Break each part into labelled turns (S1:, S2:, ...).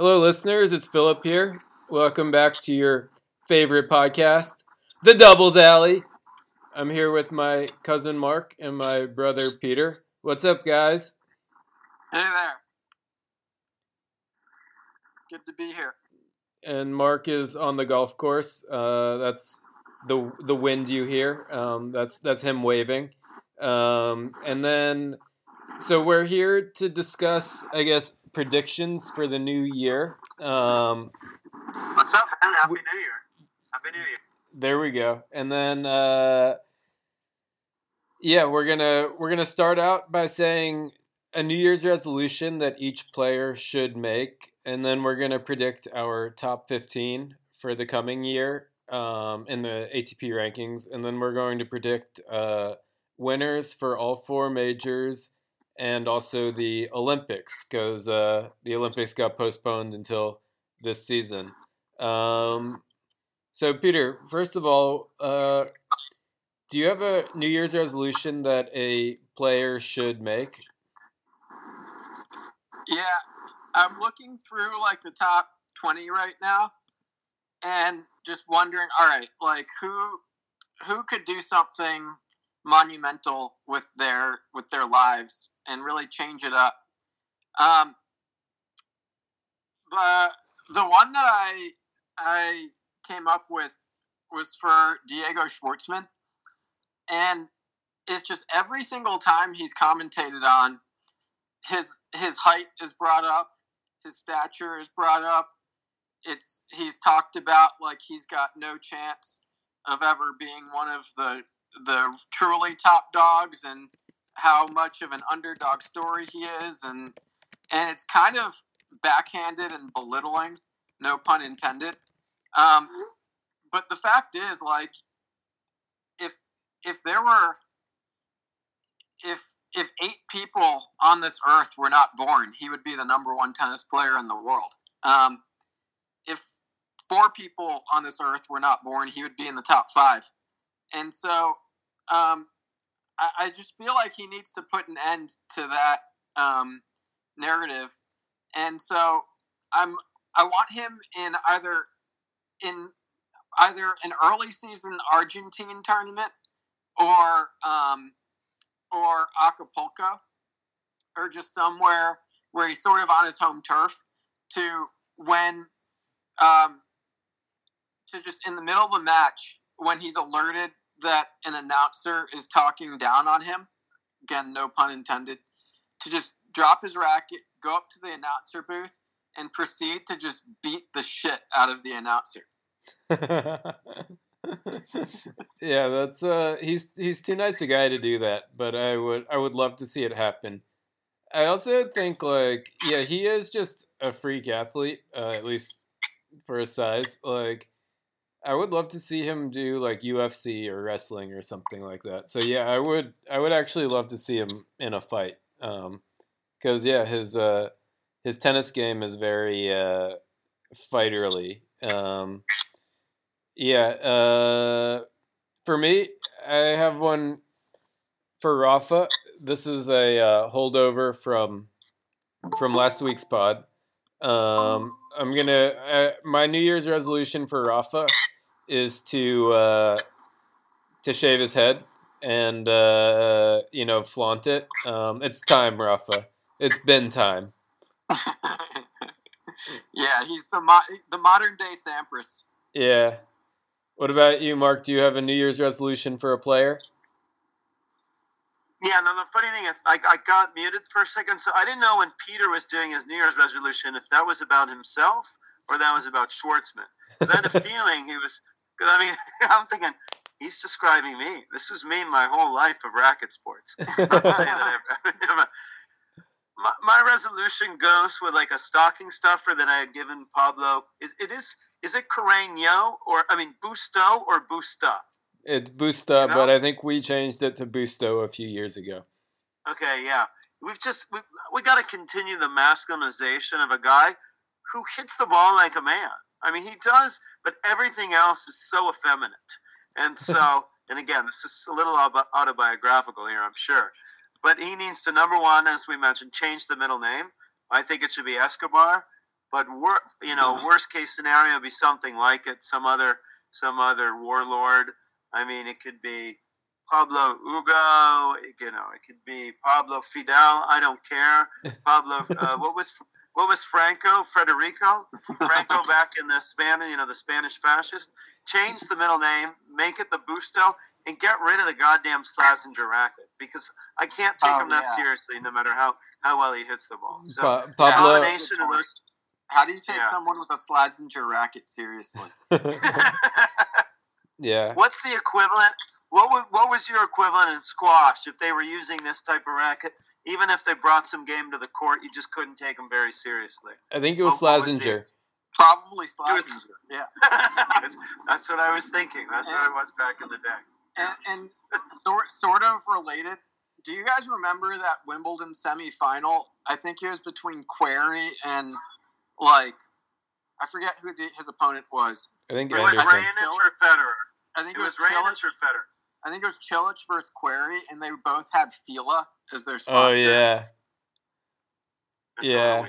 S1: Hello, listeners. It's Philip here. Welcome back to your favorite podcast, The Doubles Alley. I'm here with my cousin Mark and my brother Peter. What's up, guys?
S2: Hey there. Good to be here.
S1: And Mark is on the golf course. Uh, that's the the wind you hear. Um, that's that's him waving. Um, and then, so we're here to discuss, I guess, predictions for the new year. Um,
S2: What's up, man? Happy New Year. Happy New Year.
S1: there we go. And then, uh, yeah, we're gonna we're gonna start out by saying a New Year's resolution that each player should make, and then we're gonna predict our top fifteen for the coming year um, in the ATP rankings, and then we're going to predict uh, winners for all four majors and also the Olympics because uh, the Olympics got postponed until this season. Um, so, Peter, first of all, uh, do you have a New Year's resolution that a player should make?
S2: Yeah, I'm looking through like the top 20 right now and just wondering, all right, like who who could do something monumental with their with their lives and really change it up. Um but the one that I I came up with was for Diego Schwartzman and it's just every single time he's commentated on his his height is brought up his stature is brought up it's he's talked about like he's got no chance of ever being one of the the truly top dogs and how much of an underdog story he is and and it's kind of backhanded and belittling no pun intended um, but the fact is like if if there were if if eight people on this earth were not born, he would be the number one tennis player in the world. Um, if four people on this earth were not born, he would be in the top five. And so um, I, I, just feel like he needs to put an end to that um, narrative. And so I'm I want him in either in either an early season Argentine tournament or um, or Acapulco, or just somewhere where he's sort of on his home turf, to when, um, to just in the middle of the match when he's alerted that an announcer is talking down on him. Again, no pun intended. To just drop his racket, go up to the announcer booth, and proceed to just beat the shit out of the announcer.
S1: yeah, that's uh he's he's too nice a guy to do that, but I would I would love to see it happen. I also think like yeah, he is just a freak athlete, uh, at least for his size. Like I would love to see him do like UFC or wrestling or something like that. So yeah, I would I would actually love to see him in a fight. Um cuz yeah, his uh his tennis game is very uh fighterly. Um yeah. Uh, for me, I have one for Rafa. This is a uh, holdover from from last week's pod. Um, I'm gonna uh, my New Year's resolution for Rafa is to uh, to shave his head and uh, you know flaunt it. Um, it's time, Rafa. It's been time.
S2: yeah, he's the mo- the modern day Sampras.
S1: Yeah. What about you, Mark? Do you have a New Year's resolution for a player?
S3: Yeah, no, the funny thing is, I, I got muted for a second, so I didn't know when Peter was doing his New Year's resolution if that was about himself or that was about Schwartzman. Because I had a feeling he was, because I mean, I'm thinking, he's describing me. This was me my whole life of racket sports. Not saying that I, my, my resolution goes with like a stocking stuffer that I had given Pablo. Is it is is it Carreño or I mean Busto or Busta?
S1: It's Busta, you know? but I think we changed it to Busto a few years ago.
S3: Okay, yeah, we've just we we got to continue the masculinization of a guy who hits the ball like a man. I mean, he does, but everything else is so effeminate. And so, and again, this is a little autobiographical here, I'm sure. But he needs to number one, as we mentioned, change the middle name. I think it should be Escobar. But wor- you know, worst case scenario would be something like it. Some other some other warlord. I mean, it could be Pablo Hugo. You know, it could be Pablo Fidel. I don't care. Pablo. Uh, what was what was Franco Federico? Franco back in the Spanish, you know, the Spanish fascist. Change the middle name, make it the Busto, and get rid of the goddamn Slazenger racket because I can't take
S2: Oh,
S3: him that
S2: yeah.
S3: seriously, no matter how how well he hits the ball. So
S1: Pa- Pablo.
S3: combination of those.
S2: How do you take
S3: Yeah.
S2: someone with a Slazenger racket seriously?
S1: yeah.
S3: What's the equivalent? What would, what was your equivalent in squash if they were using this type of racket? Even if they brought some game to the court, you just couldn't take them very seriously.
S1: I think it oh, was
S3: What- what was the-
S1: Slazenger.
S2: Probably
S3: was-
S2: Slazenger. Yeah.
S3: That's what I was thinking. That's what I was back in the day.
S2: And, and sort sort of related. Do you guys remember that Wimbledon semifinal? I think it was between Querrey and like I forget who the, his opponent was.
S1: I think
S3: It was
S1: Anderson.
S3: Raonic or Federer.
S2: I think
S3: It
S2: it,
S3: was
S2: was,
S3: Raonic or Federer.
S2: I think it was Cilic versus Querrey, and they both had Fila as their sponsor.
S1: Oh
S2: sponsor.
S1: yeah.
S3: That's
S1: Yeah.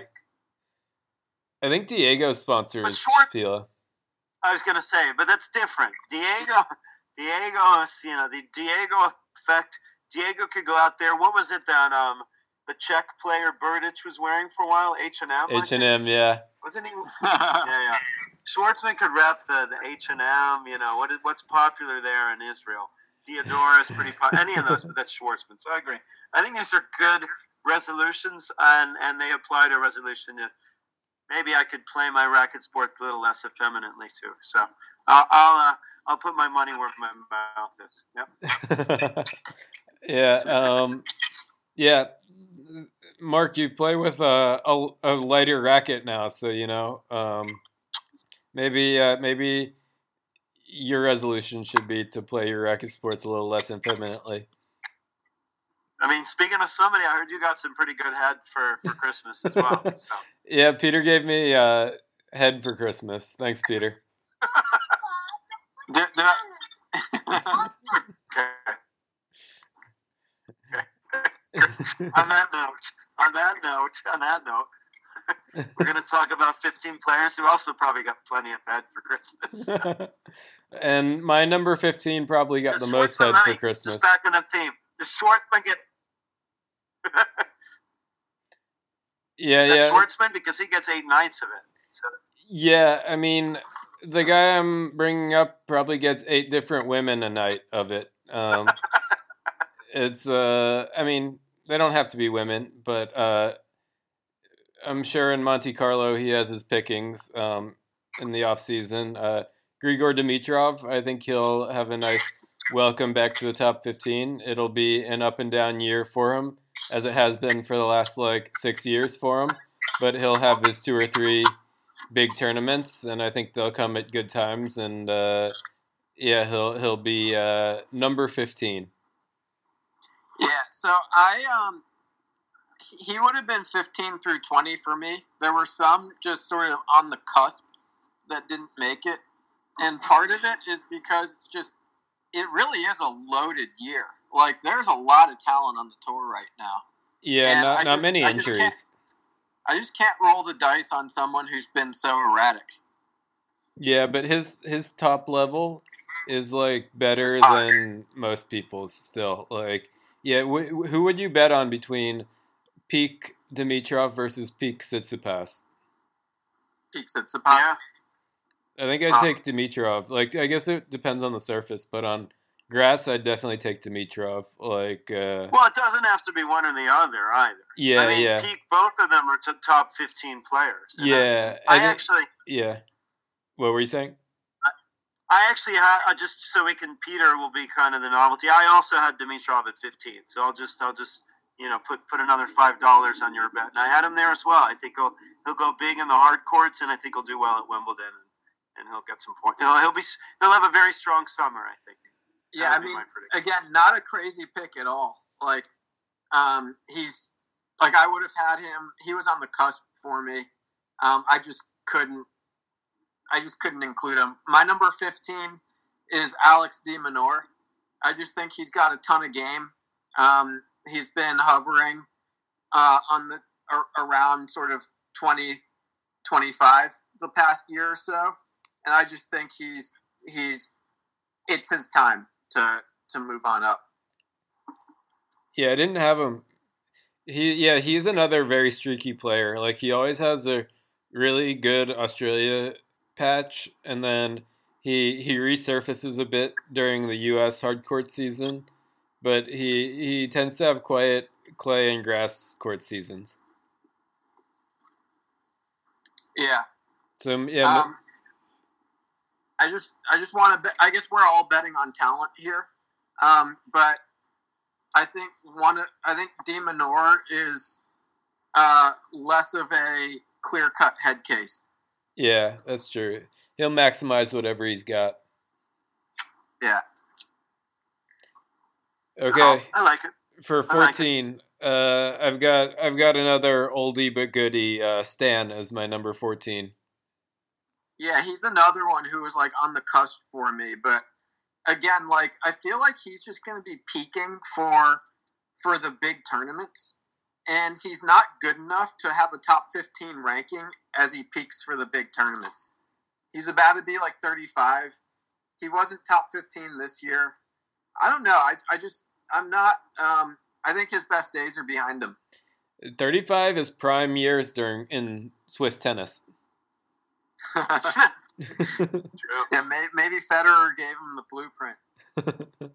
S1: I think Diego's sponsor
S3: But
S1: is
S3: Schwartz-
S1: Fila.
S3: I was gonna say, but that's different. Diego, Diego, is, you know, the Diego effect. Diego could go out there. What was it that um the Czech player Berdych was wearing for a while? H and M.
S1: H and M, yeah.
S3: Wasn't he? Yeah, yeah. Schwartzman could rep the the H and M. You know what is what's popular there in Israel. Diadora is pretty. Any of those, but that's Schwartzman. So I agree. I think these are good resolutions, and and they apply to resolution. Maybe I could play my racket sports a little less effeminately too. So I'll I'll, uh, I'll put my money where my mouth is. Yep.
S1: yeah. Um, yeah. Mark, you play with a, a, a lighter racket now, so you know. Um, maybe uh, maybe your resolution should be to play your racket sports a little less effeminately.
S3: I mean, speaking of somebody, I heard you got some pretty good head for for Christmas as well. So
S1: Yeah, Peter gave me uh, head for Christmas. Thanks, Peter.
S2: There- there-
S3: okay. on that note, on that note, on that note, we're going to talk about 15 players who also probably got plenty of head for Christmas.
S1: and my number 15 probably got the
S3: Just
S1: most head for Christmas.
S3: Just back in the theme. Does Schwartzman get
S1: Yeah, yeah.
S3: Schwartzman because he gets eight nights of it. So
S1: Yeah, I mean, the guy I'm bringing up probably gets eight different women a night of it. Um, it's, uh, I mean, they don't have to be women, but uh, I'm sure in Monte Carlo he has his pickings um, in the off season. Uh, Grigor Dimitrov, I think he'll have a nice welcome back to the top 15. It'll be an up and down year for him, as it has been for the last like six years for him. But he'll have his two or three big tournaments, and I think they'll come at good times. And uh, yeah, he'll he'll be uh, number 15.
S2: yeah. So I um, he- would have been 15 through 20 for me. There were some just sort of on the cusp that didn't make it, and part of it is because it's just it really is a loaded year. Like there's a lot of talent on the tour right now.
S1: Yeah,
S2: And
S1: not
S2: I
S1: not
S2: just-
S1: many
S2: I just
S1: injuries.
S2: I just can't roll the dice on someone who's been so erratic.
S1: Yeah, but his his top level is like better than most people's still. Like, yeah, wh- who would you bet on between peak Dimitrov versus peak Tsitsipas?
S2: Peak Tsitsipas.
S3: Yeah.
S1: I think I'd take Dimitrov. Like, I guess it depends on the surface, but on grass, I'd definitely take Dimitrov. Like, uh,
S3: well, it doesn't have to be one or the other either.
S1: yeah,
S3: I mean,
S1: yeah,
S3: peak both of them are to top 15 players. I-
S1: yeah.
S3: I,
S1: I think-
S3: actually,
S1: yeah. What were you saying?
S3: I actually had uh, just so we can. Peter will be kind of the novelty. I also had Dimitrov at 15, so I'll just I'll just you know put put another five dollars on your bet, and I had him there as well. I think he'll he'll go big in the hard courts, and I think he'll do well at Wimbledon, and, and he'll get some points. He'll, he'll be he'll have a very strong summer, I think.
S2: Yeah, I mean, again, not a crazy pick at all. Like, um, he's like I would have had him. He was on the cusp for me. Um, I just couldn't. I just couldn't include him. My number fifteen is Alex De Minaur. I just think he's got a ton of game. Um, he's been hovering uh, on the around sort of 20, 25 the past year or so, and I just think he's he's it's his time to to move on up.
S1: Yeah, I didn't have him. He yeah, he's another very streaky player. Like he always has a really good Australia patch, and then he he resurfaces a bit during the U.S. hardcourt season, but he he tends to have quiet clay and grass court seasons.
S2: Yeah.
S1: So yeah.
S2: Um, I just I just want to. I guess we're all betting on talent here, um, but I think one. I think de Minaur is uh, less of a clear cut head case.
S1: Yeah, that's true. He'll maximize whatever he's got.
S2: Yeah.
S1: Okay.
S3: Oh, I like it.
S1: For fourteen, like uh, I've got I've got another oldie but goodie, uh, Stan as my number fourteen.
S2: Yeah, he's another one who was like on the cusp for me, but again, like I feel like he's just going to be peaking for for the big tournaments, and he's not good enough to have a top fifteen ranking as he peaks for the big tournaments. He's about to be like thirty five. He wasn't top fifteen this year. I don't know. I I just I'm not. Um, I think his best days are behind him.
S1: Thirty five is prime years during in Swiss tennis.
S2: yeah, maybe, maybe Federer gave him the blueprint.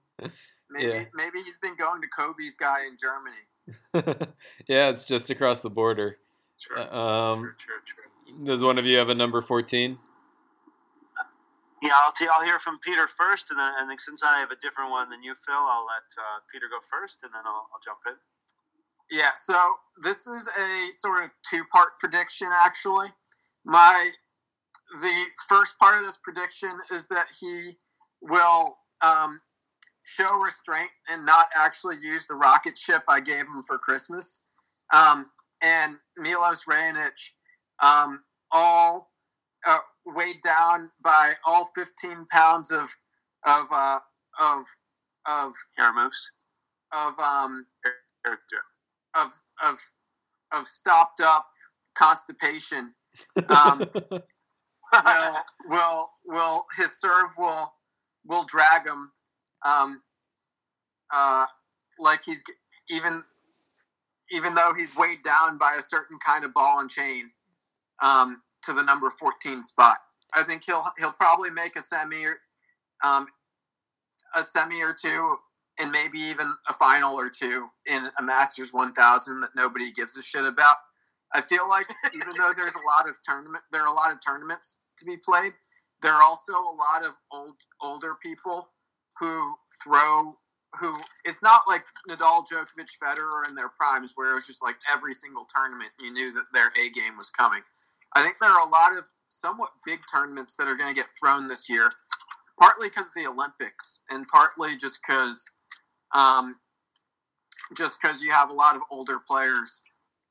S2: Maybe yeah. maybe he's been going to Kobe's guy in Germany.
S1: yeah, it's just across the border.
S3: True. Um, true, true,
S1: true. Does one of you have a number fourteen?
S3: Yeah, I'll, t- I'll hear from Peter first, and then and since I have a different one than you, Phil, I'll let uh, Peter go first, and then I'll, I'll jump in.
S2: Yeah, so this is a sort of two part prediction, actually. My the first part of this prediction is that he will um, show restraint and not actually use the rocket ship I gave him for Christmas. Um, and Milos Raonic, um, all uh, weighed down by all 15 pounds of of uh, of of
S3: hair moves
S2: of um of of of stopped up constipation. Um, will will will his serve will will drag him um, uh, like he's even even though he's weighed down by a certain kind of ball and chain um, to the number 14 spot. I think he'll he'll probably make a semi um, a semi or two and maybe even a final or two in a Masters 1000 that nobody gives a shit about. I feel like even though there's a lot of tournament, there are a lot of tournaments to be played. There are also a lot of old older people who throw who it's not like Nadal, Djokovic, Federer in their primes where it was just like every single tournament you knew that their A game was coming. I think there are a lot of somewhat big tournaments that are going to get thrown this year, partly because of the Olympics and partly just because um, just because you have a lot of older players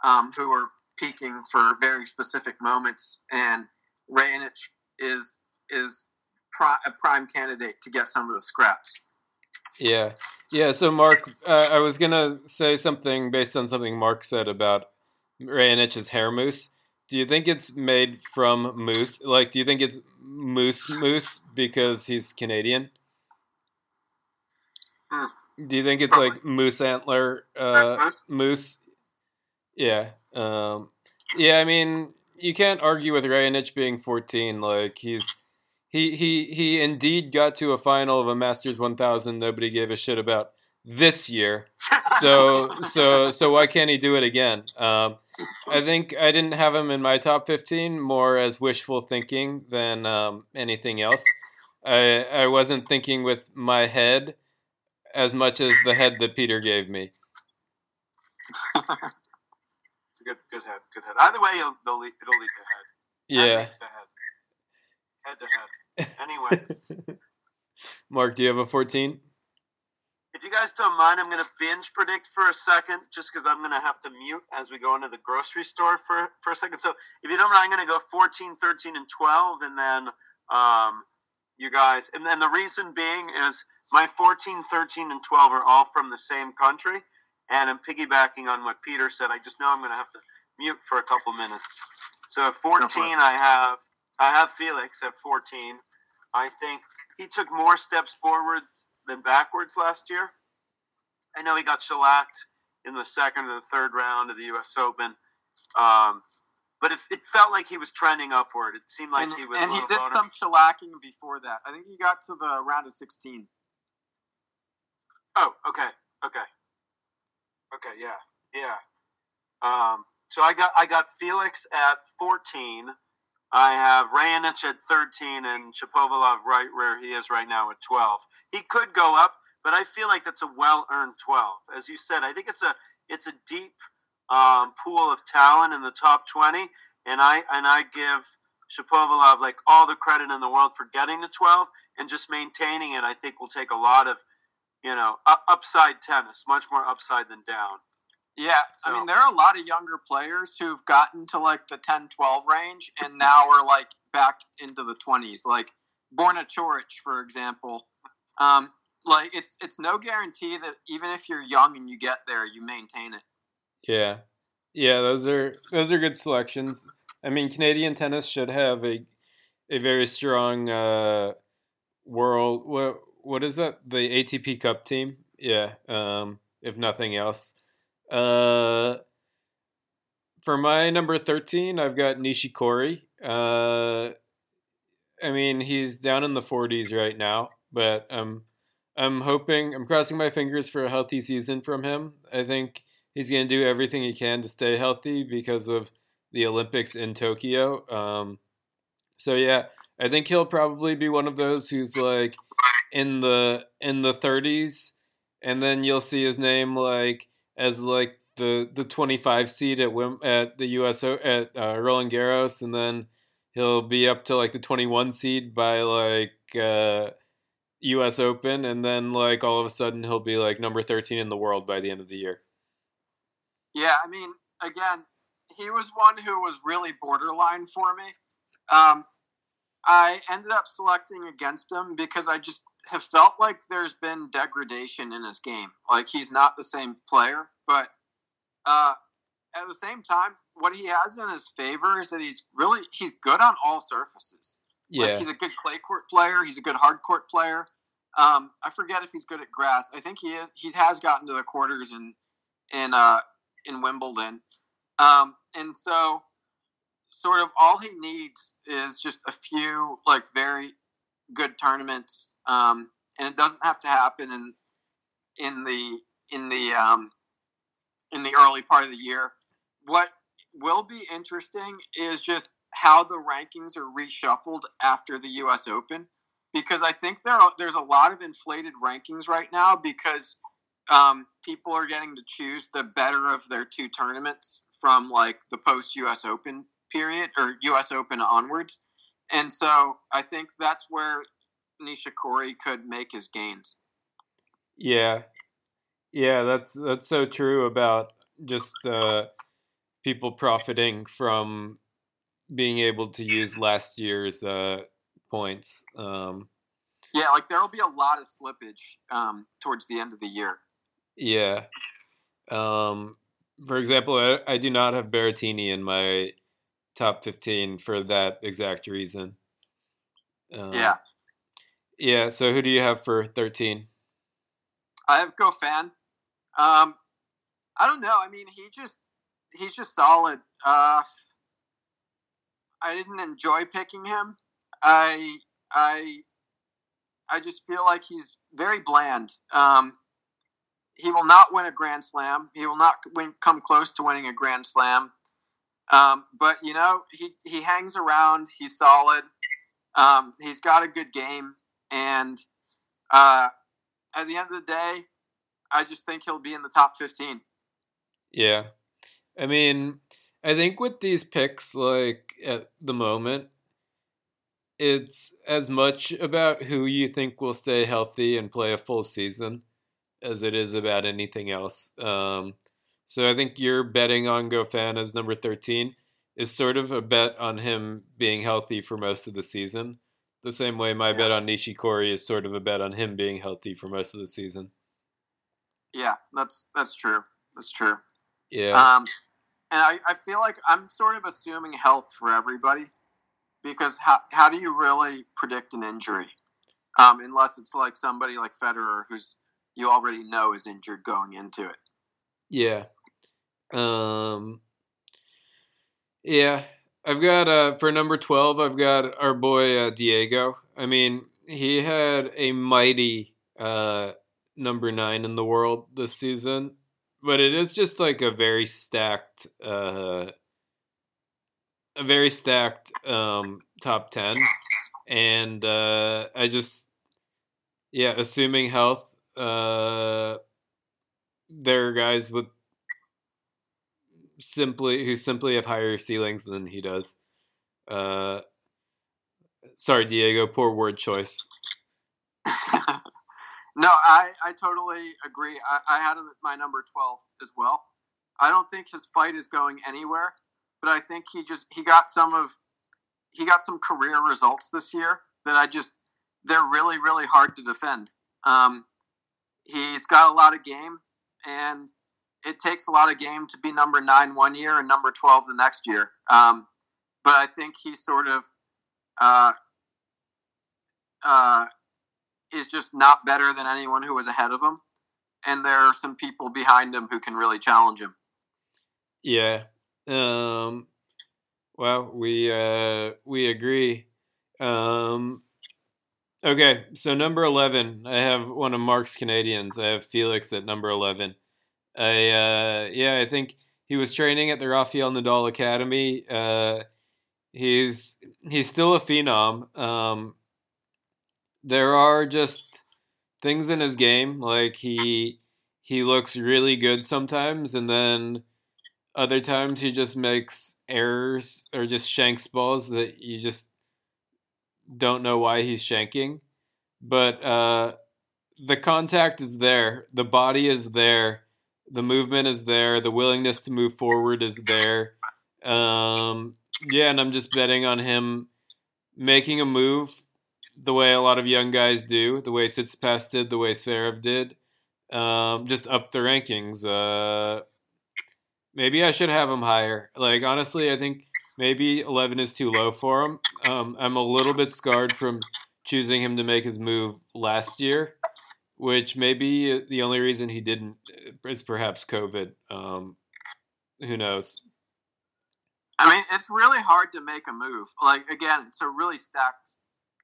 S2: um, who are peaking for very specific moments, and Raonic is is pri- a prime candidate to get some of the scraps.
S1: Yeah, yeah. So Mark, uh, I was gonna say something based on something Mark said about Raonic's hair mousse. Do you think it's made from moose? Like, do you think it's moose moose because he's Canadian?
S3: Mm.
S1: Do you think it's like moose antler uh, moose? Yeah. Um, yeah, I mean, you can't argue with Raonic being 14. Like he's he he he indeed got to a final of a Masters 1000 nobody gave a shit about this year. So so so why can't he do it again? Um, I think I didn't have him in my top 15 more as wishful thinking than um, anything else. I I wasn't thinking with my head as much as the head that Peter gave me it's a
S3: good, good head, good head. Either way, it'll, it'll lead, it'll lead to head.
S1: Yeah.
S3: Head to head. Head to head. Anyway.
S1: Mark, do you have a 14?
S3: If you guys don't mind, I'm going to binge predict for a second, just because I'm going to have to mute as we go into the grocery store for, for a second. So if you don't mind, I'm going to go 14, 13, and 12, and then um, you guys. And then the reason being is my 14, 13, and 12 are all from the same country. And I'm piggybacking on what Peter said. I just know I'm going to have to mute for a couple minutes. So at 14, I have I have Felix at 14. I think he took more steps forward than backwards last year. I know he got shellacked in the second or the third round of the U.S. Open, um, but it, it, felt like he was trending upward. It seemed like
S2: and,
S3: he was.
S2: And he did some shellacking before that. I think he got to the round of 16.
S3: Oh, okay, okay, okay, yeah, yeah. Um, so I got I got Felix at 14. I have Raonic at 13 and Shapovalov right where he is right now at 12. He could go up, but I feel like that's a well-earned 12. As you said, I think it's a it's a deep um, pool of talent in the top 20, and I and I give Shapovalov like all the credit in the world for getting to 12 and just maintaining it. I think will take a lot of you know upside tennis, much more upside than down.
S2: Yeah, so. I mean, there are a lot of younger players who've gotten to like the 10 12 range and now are like back into the 20s. Like Borna Coric, for example. Um, like it's it's no guarantee that even if you're young and you get there, you maintain it.
S1: Yeah, yeah, those are those are good selections. I mean, Canadian tennis should have a a very strong uh, world. What what is that? The ATP Cup team. Yeah. Um, if nothing else. Uh, for my number 13, I've got Nishikori. Uh, I mean, he's down in the 40s right now, but um, I'm hoping, I'm crossing my fingers for a healthy season from him. I think he's going to do everything he can to stay healthy because of the Olympics in Tokyo. Um, so yeah, I think he'll probably be one of those who's like in the in the 30s, and then you'll see his name like as like the the 25 seed at Wim, at the US at uh, Roland Garros, and then he'll be up to like the 21 seed by like uh, U.S. Open, and then like all of a sudden he'll be like number 13 in the world by the end of the year.
S2: Yeah, I mean, again, he was one who was really borderline for me. Um, I ended up selecting against him because I just have felt like there's been degradation in his game. Like he's not the same player, but uh, at the same time, what he has in his favor is that he's really he's good on all surfaces. Yeah. Like he's a good clay court player. He's a good hard court player. Um, I forget if he's good at grass. I think he is. He has gotten to the quarters in in uh, in Wimbledon, um, and so sort of all he needs is just a few like very good tournaments, um, and it doesn't have to happen in in the in the um, in the early part of the year. What will be interesting is just how the rankings are reshuffled after the U.S. Open, because I think there are, there's a lot of inflated rankings right now because um, people are getting to choose the better of their two tournaments from like the post U.S. Open period or U.S. Open onwards. And so I think that's where Nishikori could make his gains.
S1: Yeah, yeah, that's that's so true about just uh, people profiting from being able to use last year's uh, points. Um,
S2: yeah, like there will be a lot of slippage um, towards the end of the year.
S1: Yeah. Um, for example, I, I do not have Berrettini in my top 15 for that exact reason.
S2: Um, yeah.
S1: Yeah, so who do you have for 13?
S2: I have Goffin. Um, I don't know. I mean, he just he's just solid. Uh, I didn't enjoy picking him. I I I just feel like he's very bland. Um, he will not win a Grand Slam. He will not win, come close to winning a Grand Slam. Um, but you know, he he hangs around. He's solid. Um, he's got a good game, and uh, at the end of the day, I just think he'll be in the top fifteen.
S1: Yeah, I mean, I think with these picks, like at the moment, it's as much about who you think will stay healthy and play a full season as it is about anything else. Um, so I think you're betting on Goffin as number 13 is sort of a bet on him being healthy for most of the season. The same way my yeah. bet on Nishikori is sort of a bet on him being healthy for most of the season.
S2: Yeah, that's that's true. That's true.
S1: Yeah. Um,
S2: and I, I feel like I'm sort of assuming health for everybody because how, how do you really predict an injury? Um, unless it's like somebody like Federer who's you already know is injured going into it.
S1: Yeah. Um Yeah. I've got uh for number 12 I've got our boy uh, Diego. I mean, he had a mighty uh number 9 in the world this season, but it is just like a very stacked uh a very stacked um top 10 and uh I just yeah, assuming health uh there are guys with simply who simply have higher ceilings than he does. Uh, sorry, Diego, poor word choice.
S2: no, I, I totally agree. I, I had him at my number 12 as well. I don't think his fight is going anywhere, but I think he just he got some of he got some career results this year that I just they're really really hard to defend. Um, he's got a lot of game, and it takes a lot of game to be number nine one year and number twelve the next year. Um, but I think he sort of uh, uh, is just not better than anyone who was ahead of him, and there are some people behind him who can really challenge him.
S1: Yeah. Um, well, we uh, we agree. Um, okay, so number eleven, I have one of Mark's Canadians. I have Felix at number eleven. I uh, yeah, I think he was training at the Rafael Nadal Academy. Uh, he's he's still a phenom. Um, there are just things in his game like he he looks really good sometimes, and then other times he just makes errors or just shanks balls that you just don't know why he's shanking. But uh, the contact is there, the body is there, the movement is there, the willingness to move forward is there. Um, yeah, and I'm just betting on him making a move the way a lot of young guys do, the way Tsitsipas did, the way Zverev did, um, just up the rankings. Uh, maybe I should have him higher. Like honestly, I think maybe 11 is too low for him. Um, I'm a little bit scarred from choosing him to make his move last year, which maybe the only reason he didn't is perhaps COVID. Um, who knows?
S2: I mean, it's really hard to make a move. Like again, it's a really stacked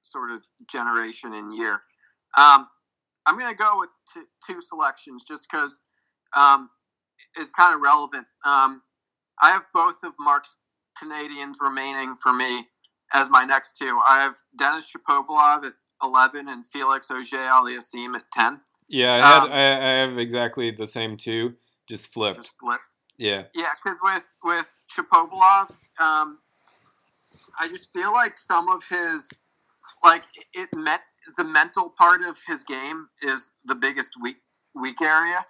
S2: sort of generation and year. Um, I'm going to go with two, two selections just because um, it's kind of relevant. Um, I have both of Mark's Canadians remaining for me as my next two. I have Denis Shapovalov at 11 and Felix Auger-Aliassime at 10.
S1: Yeah, I had um, I, I, have exactly the same two, just flipped.
S2: Just flipped.
S1: Yeah.
S2: Yeah, because with with Shapovalov, um, I just feel like some of his like it met the mental part of his game is the biggest weak weak area,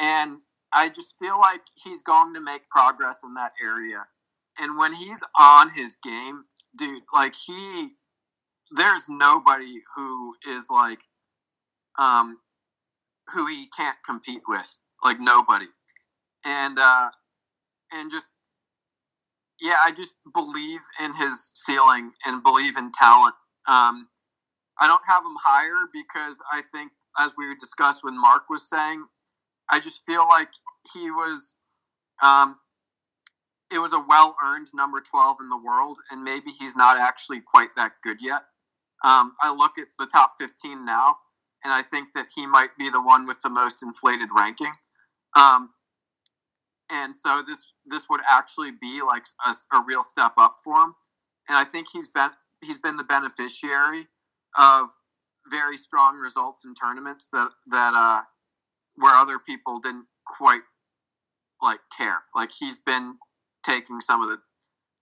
S2: and I just feel like he's going to make progress in that area. And when he's on his game, dude, like he, there's nobody who is like, um, who he can't compete with, like nobody. And uh, and just yeah, I just believe in his ceiling and believe in talent. Um, I don't have him higher because I think, as we discussed when Mark was saying, I just feel like he was, um, it was a well earned number 12 in the world, and maybe he's not actually quite that good yet. Um, I look at the top 15 now, and I think that he might be the one with the most inflated ranking. Um, and so this this would actually be like a, a, real step up for him. And I think he's been he's been the beneficiary of very strong results in tournaments that that uh, where other people didn't quite like care. Like he's been taking some of the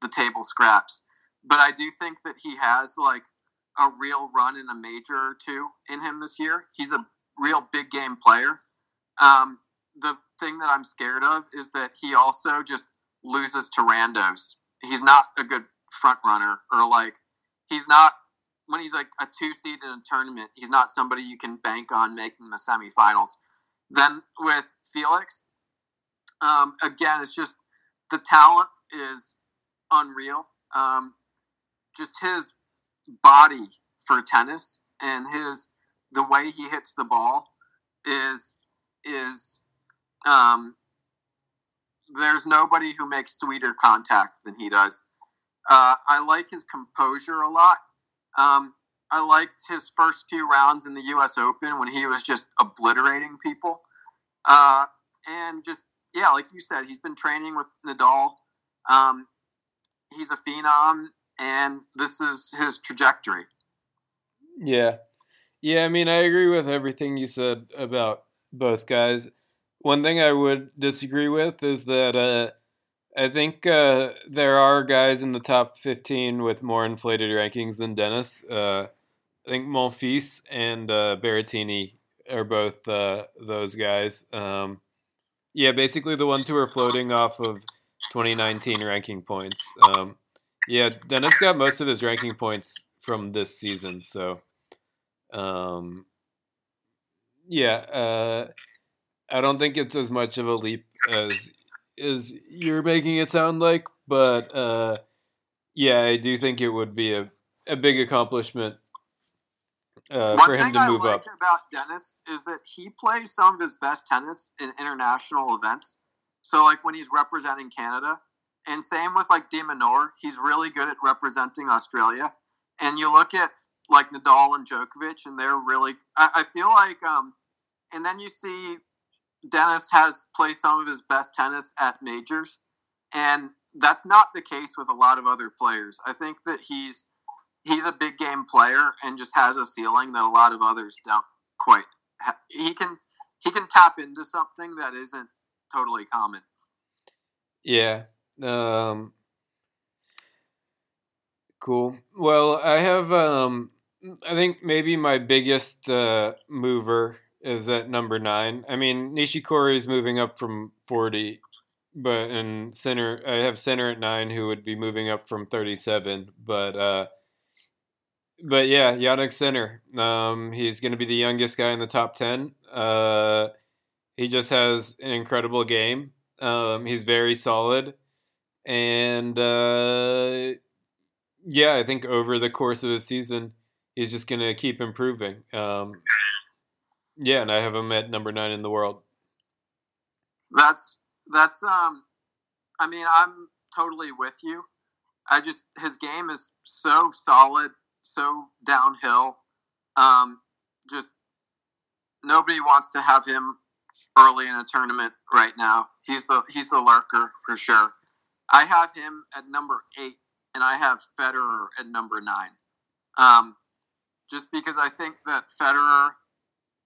S2: the table scraps, but I do think that he has like a real run in a major or two in him this year. He's a real big game player. Um, the thing that I'm scared of is that he also just loses to randos. He's not a good front runner or like he's not when he's like a two seed in a tournament, he's not somebody you can bank on making the semifinals. Then with Felix, um, again, it's just the talent is unreal. Um, just his body for tennis and his the way he hits the ball is is um, there's nobody who makes sweeter contact than he does. Uh, I like his composure a lot. Um, I liked his first few rounds in the U.S. Open when he was just obliterating people. Uh, and just yeah, like you said, he's been training with Nadal. Um, he's a phenom, and this is his trajectory.
S1: Yeah, yeah. I mean, I agree with everything you said about both guys. One thing I would disagree with is that uh, I think uh, there are guys in the top 15 with more inflated rankings than Denis. Uh, I think Monfils and uh, Berrettini are both uh, those guys. Um, yeah, basically the ones who are floating off of 2019 ranking points. Um, yeah, Denis got most of his ranking points from this season, so um, yeah, uh, I don't think it's as much of a leap as as you're making it sound like, but uh, yeah, I do think it would be a, a big accomplishment uh,
S2: One
S1: for him
S2: thing I like
S1: up.
S2: about Denis is that he plays some of his best tennis in international events. So, like when he's representing Canada, and same with like De Minaur, he's really good at representing Australia. And you look at like Nadal and Djokovic, and they're really. I, I feel like, um, and then you see Denis has played some of his best tennis at majors, and that's not the case with a lot of other players. I think that he's he's a big game player and just has a ceiling that a lot of others don't quite. He can he can tap into something that isn't totally common.
S1: Yeah. Um, cool. Well, I have. Um, I think maybe my biggest uh, mover is at number nine. I mean, Nishikori is moving up from forty, but in Sinner, I have Sinner at nine, who would be moving up from thirty-seven. But uh, but yeah, Jannik Sinner. Um, he's going to be the youngest guy in the top ten. Uh, he just has an incredible game. Um, he's very solid, and uh, yeah, I think over the course of the season, he's just going to keep improving. Um, yeah, and I have him at number nine in the world.
S2: That's that's um. I mean, I'm totally with you. I just his game is so solid, so downhill. Um, just nobody wants to have him early in a tournament right now. He's the he's the lurker for sure. I have him at number eight, and I have Federer at number nine. Um, just because I think that Federer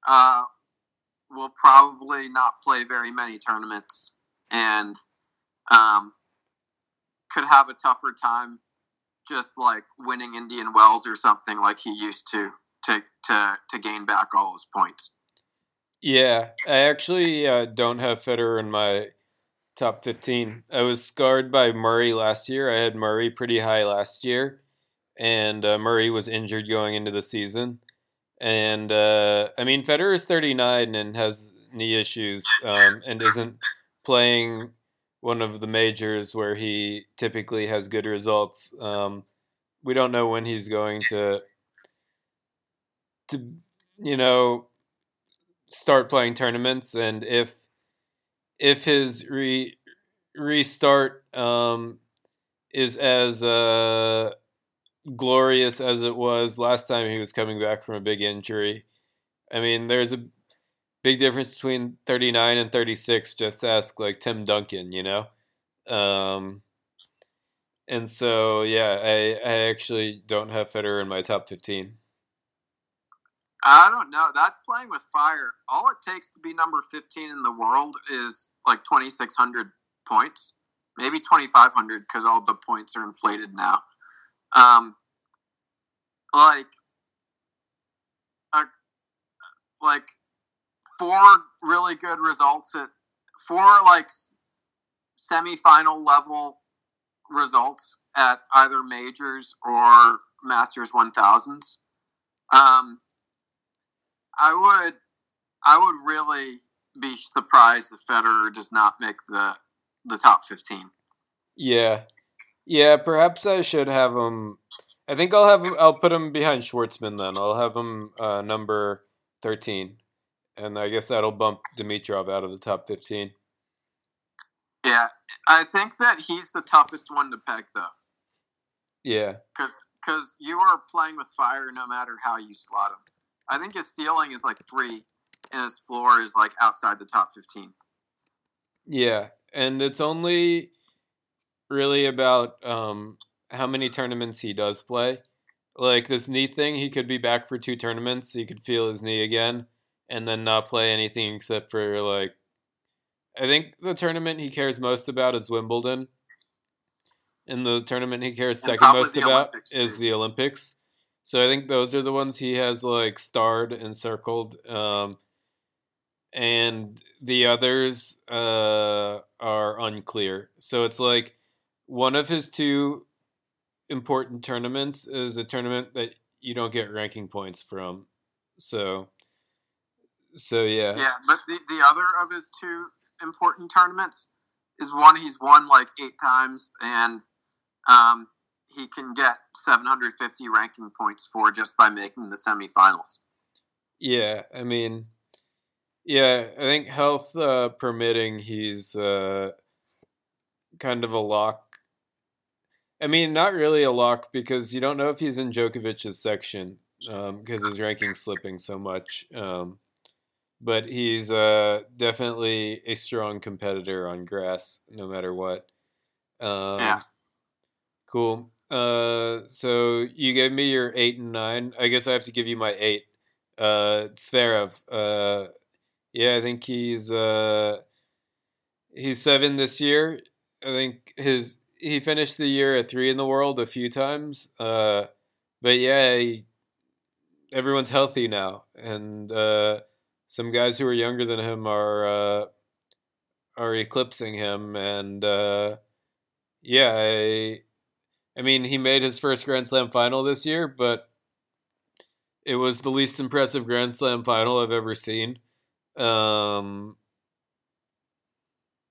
S2: uh, will probably not play very many tournaments and um, could have a tougher time just like winning Indian Wells or something like he used to to to, to gain back all his points.
S1: Yeah, I actually uh, don't have Federer in my top 15. I was scarred by Murray last year. I had Murray pretty high last year, and uh, Murray was injured going into the season. And uh, I mean, Federer is 39 and has knee issues um, and isn't playing one of the majors where he typically has good results. Um, we don't know when he's going to to you know start playing tournaments and if if his re, restart um, is as uh, glorious as it was last time he was coming back from a big injury. I mean, there's a big difference between 39 and 36. Just ask like Tim Duncan, you know. Um, and so yeah, I I actually don't have Federer in my top 15.
S2: I don't know. That's playing with fire. All it takes to be number 15 in the world is like 2,600 points, maybe 2,500 because all the points are inflated now. Um, like, uh, like four really good results at four like semifinal level results at either majors or Masters 1000s. Um, I would, I would really be surprised if Federer does not make the the top fifteen.
S1: Yeah, yeah. Perhaps I should have him. I think I'll have. I'll put him behind Schwartzman then. I'll have him uh, number thirteen, and I guess that'll bump Dimitrov out of the top fifteen.
S2: Yeah, I think that he's the toughest one to peg, though,
S1: Yeah,
S2: because because you are playing with fire no matter how you slot him. I think his ceiling is like three, and his floor is like outside the top fifteen.
S1: yeah, and it's only really about um, how many tournaments he does play. Like this knee thing, he could be back for two tournaments. He could feel his knee again, and then not play anything except for like. I think the tournament he cares most about is Wimbledon. And the tournament he cares
S2: And
S1: second most about
S2: Olympics,
S1: is the Olympics. So I think those are the ones he has like starred and circled. Um, and the others uh, are unclear. So it's like one of his two important tournaments is a tournament that you don't get ranking points from. So, so yeah,
S2: Yeah, but the, the other of his two important tournaments is one he's won like eight times, and um, he can get 750 ranking points for just by making the semifinals.
S1: yeah. I mean, yeah. I think health uh, permitting, he's uh, kind of a lock. I mean, not really a lock because you don't know if he's in Djokovic's section because his ranking's slipping so much. Um, but he's uh, definitely a strong competitor on grass, no matter what. Um,
S2: Yeah.
S1: Cool. Uh, so you gave me your eight and nine. I guess I have to give you my eight. Uh, Zverev. Uh, yeah, I think he's uh, he's seven this year. I think his he finished the year at three in the world a few times. Uh, but yeah, he, everyone's healthy now, and uh, some guys who are younger than him are uh, are eclipsing him, and uh, yeah, I, I mean he made his first Grand Slam final this year, but it was the least impressive Grand Slam final I've ever seen. Um,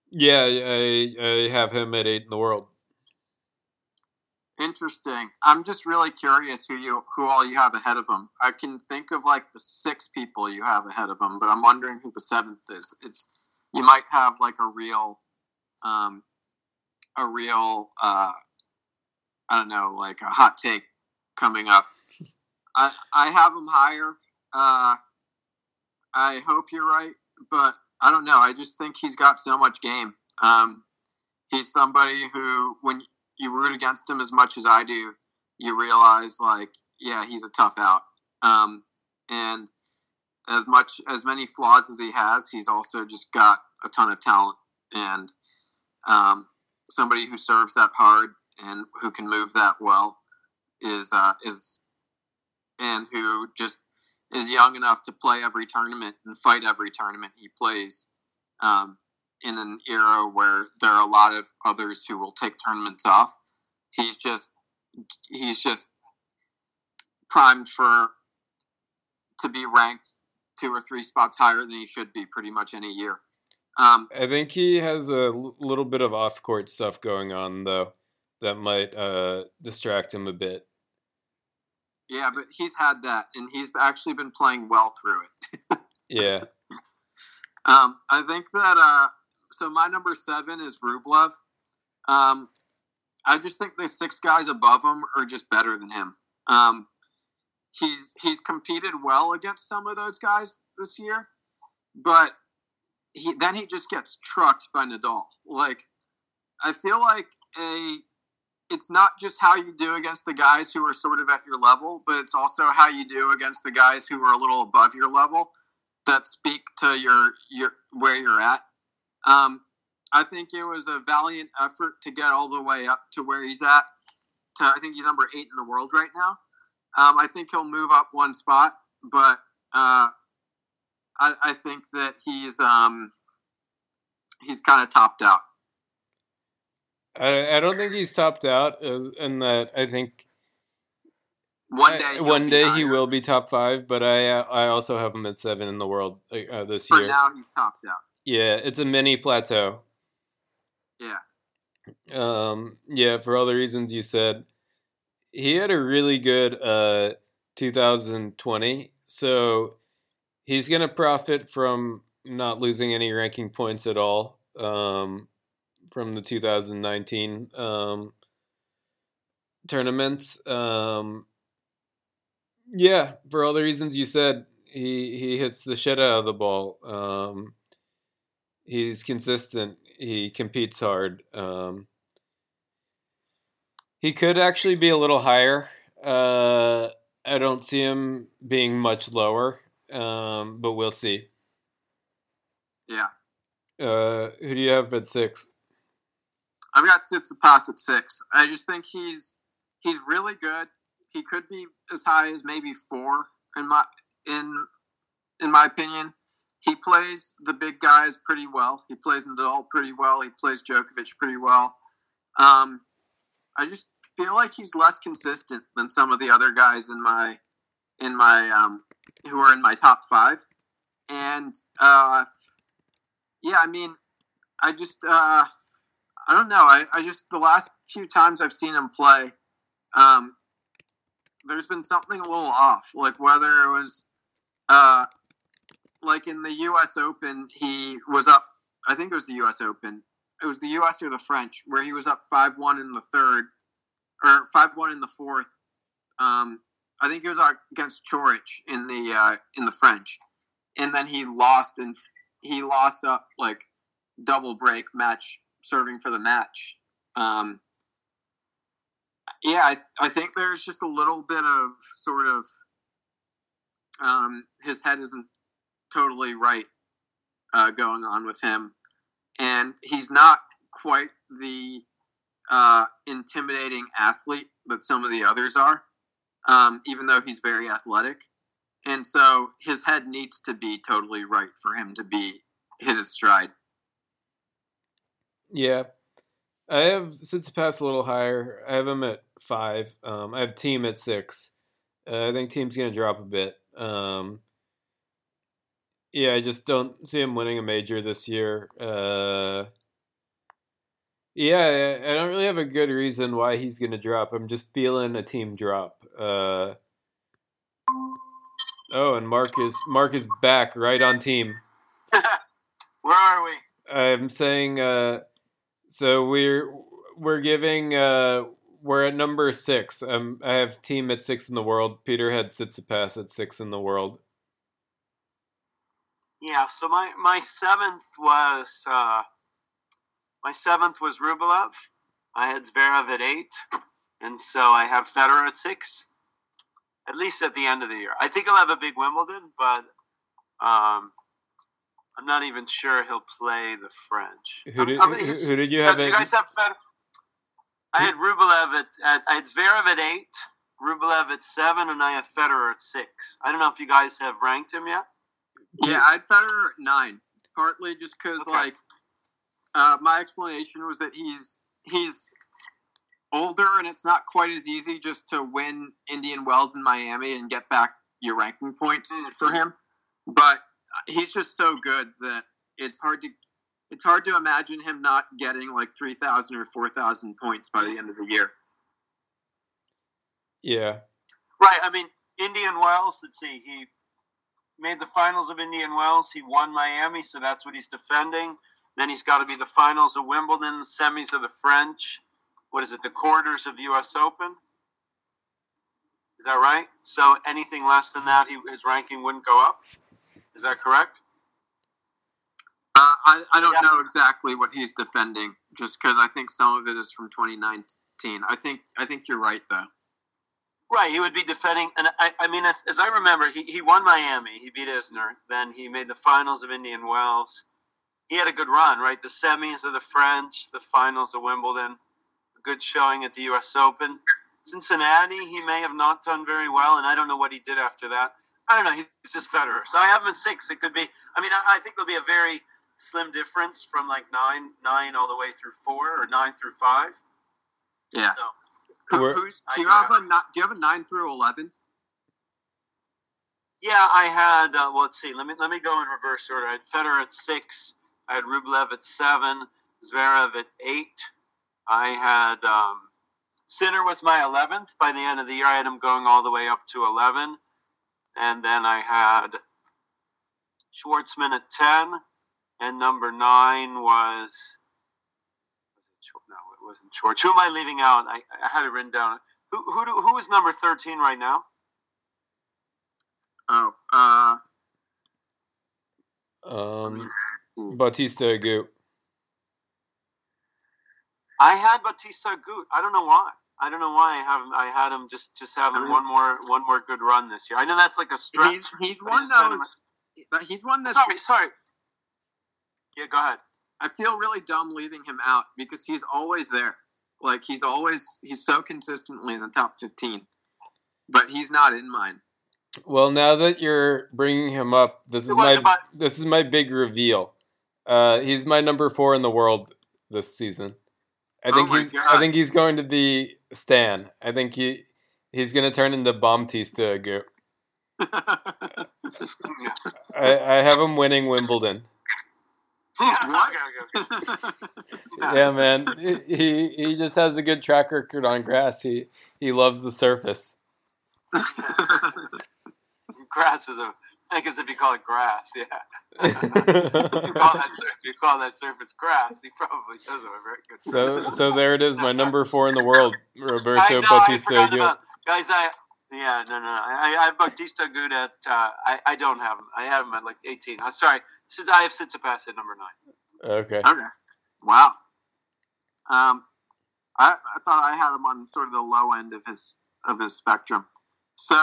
S1: yeah, I I have him at eight in the world.
S2: Interesting. I'm just really curious who you who all you have ahead of him. I can think of like the six people you have ahead of him, but I'm wondering who the seventh is. It's you might have like a real, um, a real, uh, I don't know, like a hot take coming up. I I have him higher. Uh, I hope you're right, but I don't know. I just think he's got so much game. Um, he's somebody who, when you root against him as much as I do, you realize like, yeah, he's a tough out. Um, and as much as many flaws as he has, he's also just got a ton of talent and um, somebody who serves that hard and who can move that well is uh, is and who just is young enough to play every tournament and fight every tournament he plays. Um, in an era where there are a lot of others who will take tournaments off. He's just he's just primed for to be ranked two or three spots higher than he should be pretty much any year. Um,
S1: I think he has a l- little bit of off court stuff going on though that might uh, distract him a bit.
S2: yeah, but he's had that, and he's actually been playing well through it.
S1: Yeah,
S2: Um, I think that uh, so. My number seven is Rublev. Um, I just think the six guys above him are just better than him. Um, he's he's competed well against some of those guys this year, but he then he just gets trucked by Nadal. Like I feel like a it's not just how you do against the guys who are sort of at your level, but it's also how you do against the guys who are a little above your level that speak to your your where you're at. Um, I think it was a valiant effort to get all the way up to where he's at. To, I think he's number eight in the world right now. Um, I think he'll move up one spot, but uh, I, I think that he's um, he's kind of topped out.
S1: I, I don't think he's topped out, as, in that I think
S2: One day, he'll
S1: one day he will be top five. But I uh, I also have him at seven in the world uh, this
S2: For
S1: year.
S2: now, he's topped out.
S1: Yeah, it's a mini plateau.
S2: Yeah.
S1: Um, yeah, for all the reasons you said, he had a really good uh, 2020. So he's going to profit from not losing any ranking points at all um, from the 2019 um, tournaments. Um, yeah, for all the reasons you said, he he hits the shit out of the ball. Um, he's consistent. He competes hard. Um, he could actually be a little higher. Uh, I don't see him being much lower, um, but we'll see.
S2: Yeah.
S1: Uh, who do you have at six?
S2: I've got Tsitsipas at six. I just think he's he's really good. He could be as high as maybe four in my in in my opinion. He plays the big guys pretty well. He plays Nadal pretty well. He plays Djokovic pretty well. Um, I just feel like he's less consistent than some of the other guys in my in my um, who are in my top five. And uh, yeah, I mean, I just uh, I don't know. I, I just the last few times I've seen him play, um, there's been something a little off. Like whether it was uh, like in the U.S. Open, he was up. I think it was the U.S. Open. It was the U.S. or the French, where he was up five one in the third, or five one in the fourth. Um, I think it was against Coric in the uh, in the French, and then he lost and he lost up like double break match serving for the match. Um, yeah, I, I think there's just a little bit of sort of um, his head isn't totally right uh, going on with him, and he's not quite the uh, intimidating athlete that some of the others are, um, even though he's very athletic. And so his head needs to be totally right for him to be hit his stride.
S1: Yeah. I have Tsitsipas a little higher. I have him at five. Um, I have Thiem at six. Uh, I think Thiem's going to drop a bit. Um, yeah, I just don't see him winning a major this year. Uh, yeah, I don't really have a good reason why he's going to drop. I'm just feeling a Thiem drop. Uh, oh, and Mark is Mark is back right on team.
S3: Where are we?
S1: I'm saying uh, so we're we're giving uh, we're at number six. Um, I have Thiem at six in the world. Peter had Tsitsipas at six in the world.
S3: Yeah, so my my seventh was uh, my seventh was Rublev. I had Zverev at eight, and so I have Federer at six. At least at the end of the year, I think I'll have a big Wimbledon, but um, I'm not even sure he'll play the French.
S1: Who did,
S3: I
S1: who,
S3: mean,
S1: who did you have?
S3: do you guys have Federer? I had Rublev at, at I had Zverev at eight, Rublev at seven, and I have Federer at six. I don't know if you guys have ranked him yet.
S2: Yeah, I'd Federer at nine, partly just because
S3: Okay.
S2: like uh, my explanation was that he's he's older and it's not quite as easy just to win Indian Wells in Miami and get back your ranking points
S3: Mm.
S2: for him. But he's just so good that it's hard to it's hard to imagine him not getting like three thousand or four thousand points by the end of the year.
S1: yeah,
S3: Right. I mean, Indian Wells. Let's see. He made the finals of Indian Wells. He won Miami, so that's what he's defending. Then he's got to be the finals of Wimbledon, the semis of the French. What is it? The quarters of U.S. Open. Is that right? So anything less than that, he, his ranking wouldn't go up. Is that correct?
S2: Uh, I, I don't
S3: Yeah.
S2: know exactly what he's defending, just because I think some of it is from 2019. I think I think you're right though.
S3: Right, he would be defending, and I, I mean, as I remember, he, he won Miami, he beat Isner, then he made the finals of Indian Wells. He had a good run, right? The semis of the French, the finals of Wimbledon, a good showing at the U.S. Open. Cincinnati, he may have not done very well, and I don't know what he did after that. I don't know. He's just Federer, so I have him at six. It could be. I mean, I, I think there'll be a very slim difference from like nine, nine all the way through four, or nine through five.
S2: Yeah.
S3: So
S2: Who, who's, do you have
S3: have-
S2: a do you have a nine through eleven?
S3: Yeah, I had. Uh, well, let's see. Let me let me go in reverse order. I had Federer at six. I had Rublev at seven. Zverev at eight. I had um, Sinner was my 11th. By the end of the year, I had him going all the way up to 11. And then I had Schwartzman at 10. And number nine was. was it, no, it wasn't Schwartz. Who am I leaving out? I, I had it written down. Who, who, do, who is number 13 right now?
S2: Oh, uh,
S1: Um, Bautista Agut.
S3: I had Bautista Agut. I don't know why. I don't know why I have I had him just just having one more one more good run this year. I know that's like a stretch.
S2: he's he's
S3: but
S2: one
S3: just
S2: those. He's one
S3: at-
S2: that's.
S3: Sorry, sorry. Yeah, go ahead.
S2: I feel really dumb leaving him out because he's always there. Like he's always he's so consistently in the top fifteen, but he's not in mine.
S1: Well, now that you're bringing him up, this is my
S3: about-
S1: this is my big reveal. Uh, he's my number four in the world this season. I
S2: Oh
S1: think
S2: my
S1: he's
S2: God.
S1: I think he's going to be Stan. I think he he's going to turn into Bautista Agut. I, I have him winning Wimbledon. Yeah, man. He- He he just has a good track record on grass. He he loves the surface.
S3: Grass is a. I guess if you call it grass, yeah. If you call that surf, you call that surface grass. He probably does have a very good.
S1: so so there it is. My number four in the world,
S3: I
S1: Roberto
S3: know,
S1: Bautista Agut.
S3: about guys. I yeah, no, no, no. I, I have Bautista Agut at. Uh, I I don't have him. I have him at like eighteen. I'm sorry. I have Tsitsipas at number nine.
S1: Okay.
S2: okay. Wow. Um, I I thought I had him on sort of the low end of his of his spectrum. So,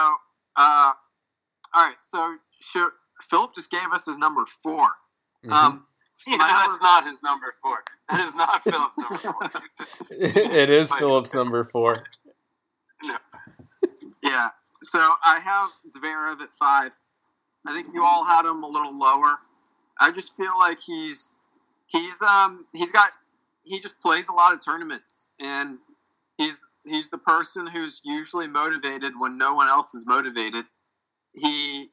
S2: uh, all right. So, sure, Philip just gave us his number 4
S1: Mhm.
S2: Um,
S3: Yeah,
S2: My
S3: that's not his number four. That is not Philip's number four.
S1: it is Philip's number four.
S2: Yeah. So I have Zverev at five. I think you all had him a little lower. I just feel like he's he's um he's got he just plays a lot of tournaments and he's he's the person who's usually motivated when no one else is motivated. He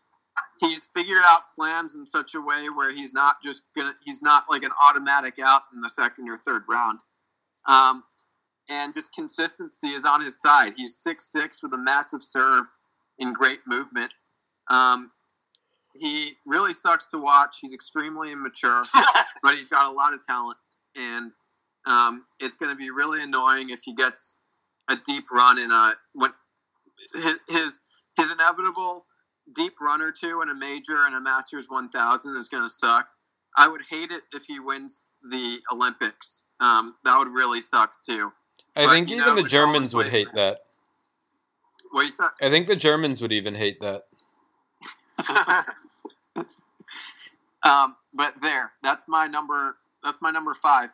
S2: he's figured out slams in such a way where he's not just gonna he's not like an automatic out in the second or third round. Um, and just consistency is on his side. He's six six with a massive serve and great movement. Um, he really sucks to watch. He's extremely immature, but he's got a lot of talent, and um, it's going to be really annoying if he gets a deep run in a when his his, his inevitable deep run or two in a major and a Masters 1000 is going to suck. I would hate it if he wins the Olympics. Um, that would really suck too.
S1: I
S2: But,
S1: think even
S2: know,
S1: the
S2: it's all in
S1: Germans would hate that.
S2: What you said?
S1: I think the Germans would even hate that.
S2: Um, but there, that's my number. That's my number five.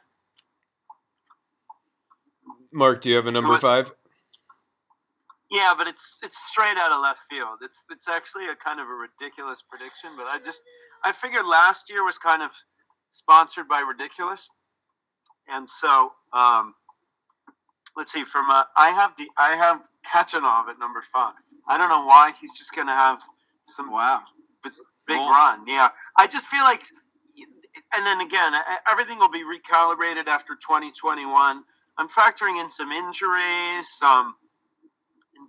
S1: Mark, do you have a number
S3: was-
S1: five?
S3: Yeah, but it's it's straight out of left field. It's it's actually a kind of a ridiculous prediction, but I just I figured last year was kind of sponsored by ridiculous, and so um, let's see. From uh, I have the I have Khachanov at number five. I don't know why he's just going to have some
S2: Wow.
S3: big
S2: Cool.
S3: run. Yeah, I just feel like, and then again, everything will be recalibrated after 2021. I'm factoring in some injuries, some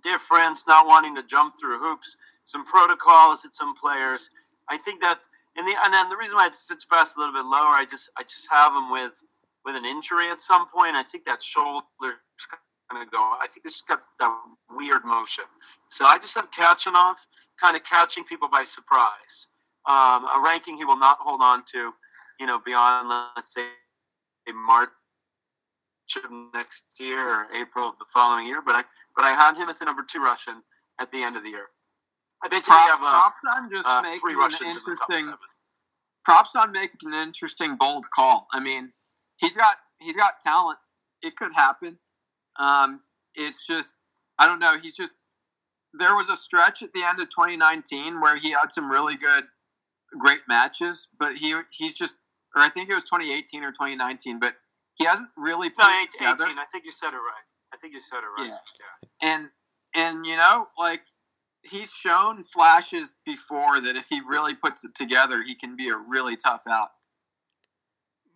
S3: indifference, not wanting to jump through hoops, some protocols at some players. I think that, and the and then the reason why Tsitsipas a little bit lower, I just I just have him with with an injury at some point. I think that shoulder's going to go. I think this got that weird motion. So I just have Khachanov kind of catching people by surprise. Um, a ranking he will not hold on to, you know, beyond let's say March of next year or April of the following year. But I but I had him as the number two Russian at the end of the year. I basically
S2: Props,
S3: have uh,
S2: props on just
S3: uh,
S2: making an
S3: Russians in the top
S2: interesting. Props on making an interesting bold call. I mean, he's got he's got talent. It could happen. Um, it's just I don't know. He's just there was a stretch at the end of 2019 where he had some really good, great matches, but he he's just or I think it was 2018 or 2019, but he hasn't really put
S3: No,
S2: it
S3: eight-
S2: together.
S3: 18. I think you said it right. I think you said it right.
S2: Yeah.
S3: yeah.
S2: and and you know like he's shown flashes before that if he really puts it together he can be a really tough out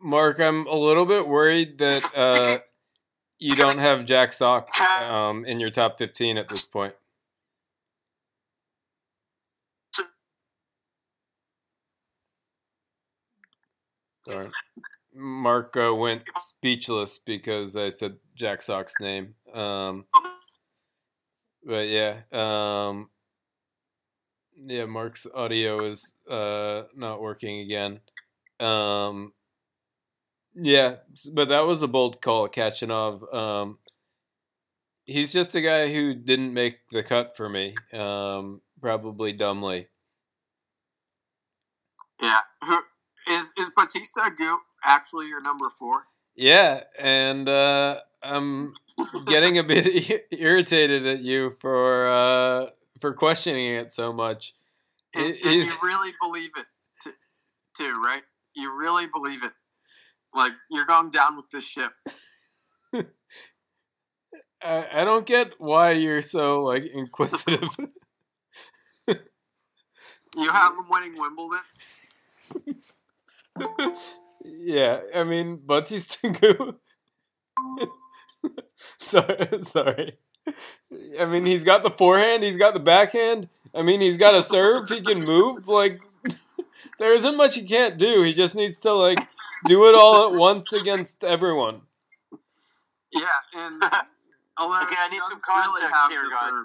S1: Mark, I'm a little bit worried that uh, you don't have Jack Sock um, in your top 15 at this point. Darn. Mark uh, went speechless because I said Jack Sock's name. Um, but yeah, um, yeah, Mark's audio is uh, not working again. Um, yeah, but that was a bold call, Khachanov. Um, he's just a guy who didn't make the cut for me, um, probably dumbly.
S2: Yeah, who is is Bautista Agut actually your number four?
S1: Yeah, and uh, I'm getting a bit irritated at you for uh, for questioning it so much.
S2: And, and you really believe it, t- too, right? You really believe it. Like you're going down with this ship.
S1: I, I don't get why you're so like inquisitive.
S2: you have him winning Wimbledon.
S1: Yeah, I mean Bautista sorry, sorry. I mean, he's got the forehand, he's got the backhand. I mean, he's got a serve, he can move. Like, there isn't much he can't do. He just needs to like do it all at once against everyone.
S2: Yeah, and
S3: okay, I need some context really here, guys.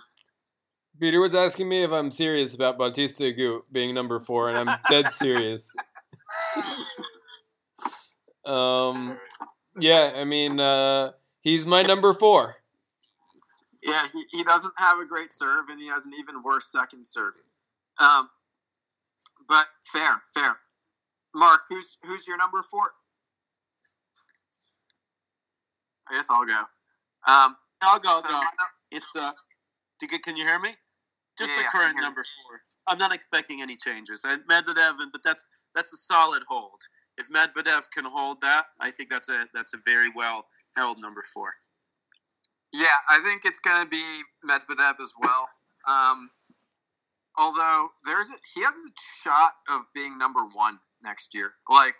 S1: Peter was asking me if I'm serious about Bautista Agut being number four, and I'm dead serious. um, yeah, I mean, uh, he's my number four.
S2: Yeah, he, he doesn't have a great serve, and he has an even worse second serve. Um, but fair, fair. Mark, who's who's your number four? I guess I'll go. Um,
S3: I'll go. So go. It's uh, can you hear me? Just yeah, the current number four. I'm not expecting any changes. And Medvedev, but that's that's a solid hold. If Medvedev can hold that, I think that's a that's a very well held number four.
S2: Yeah, I think it's going to be Medvedev as well. Um, although there's a, he has a shot of being number one next year. Like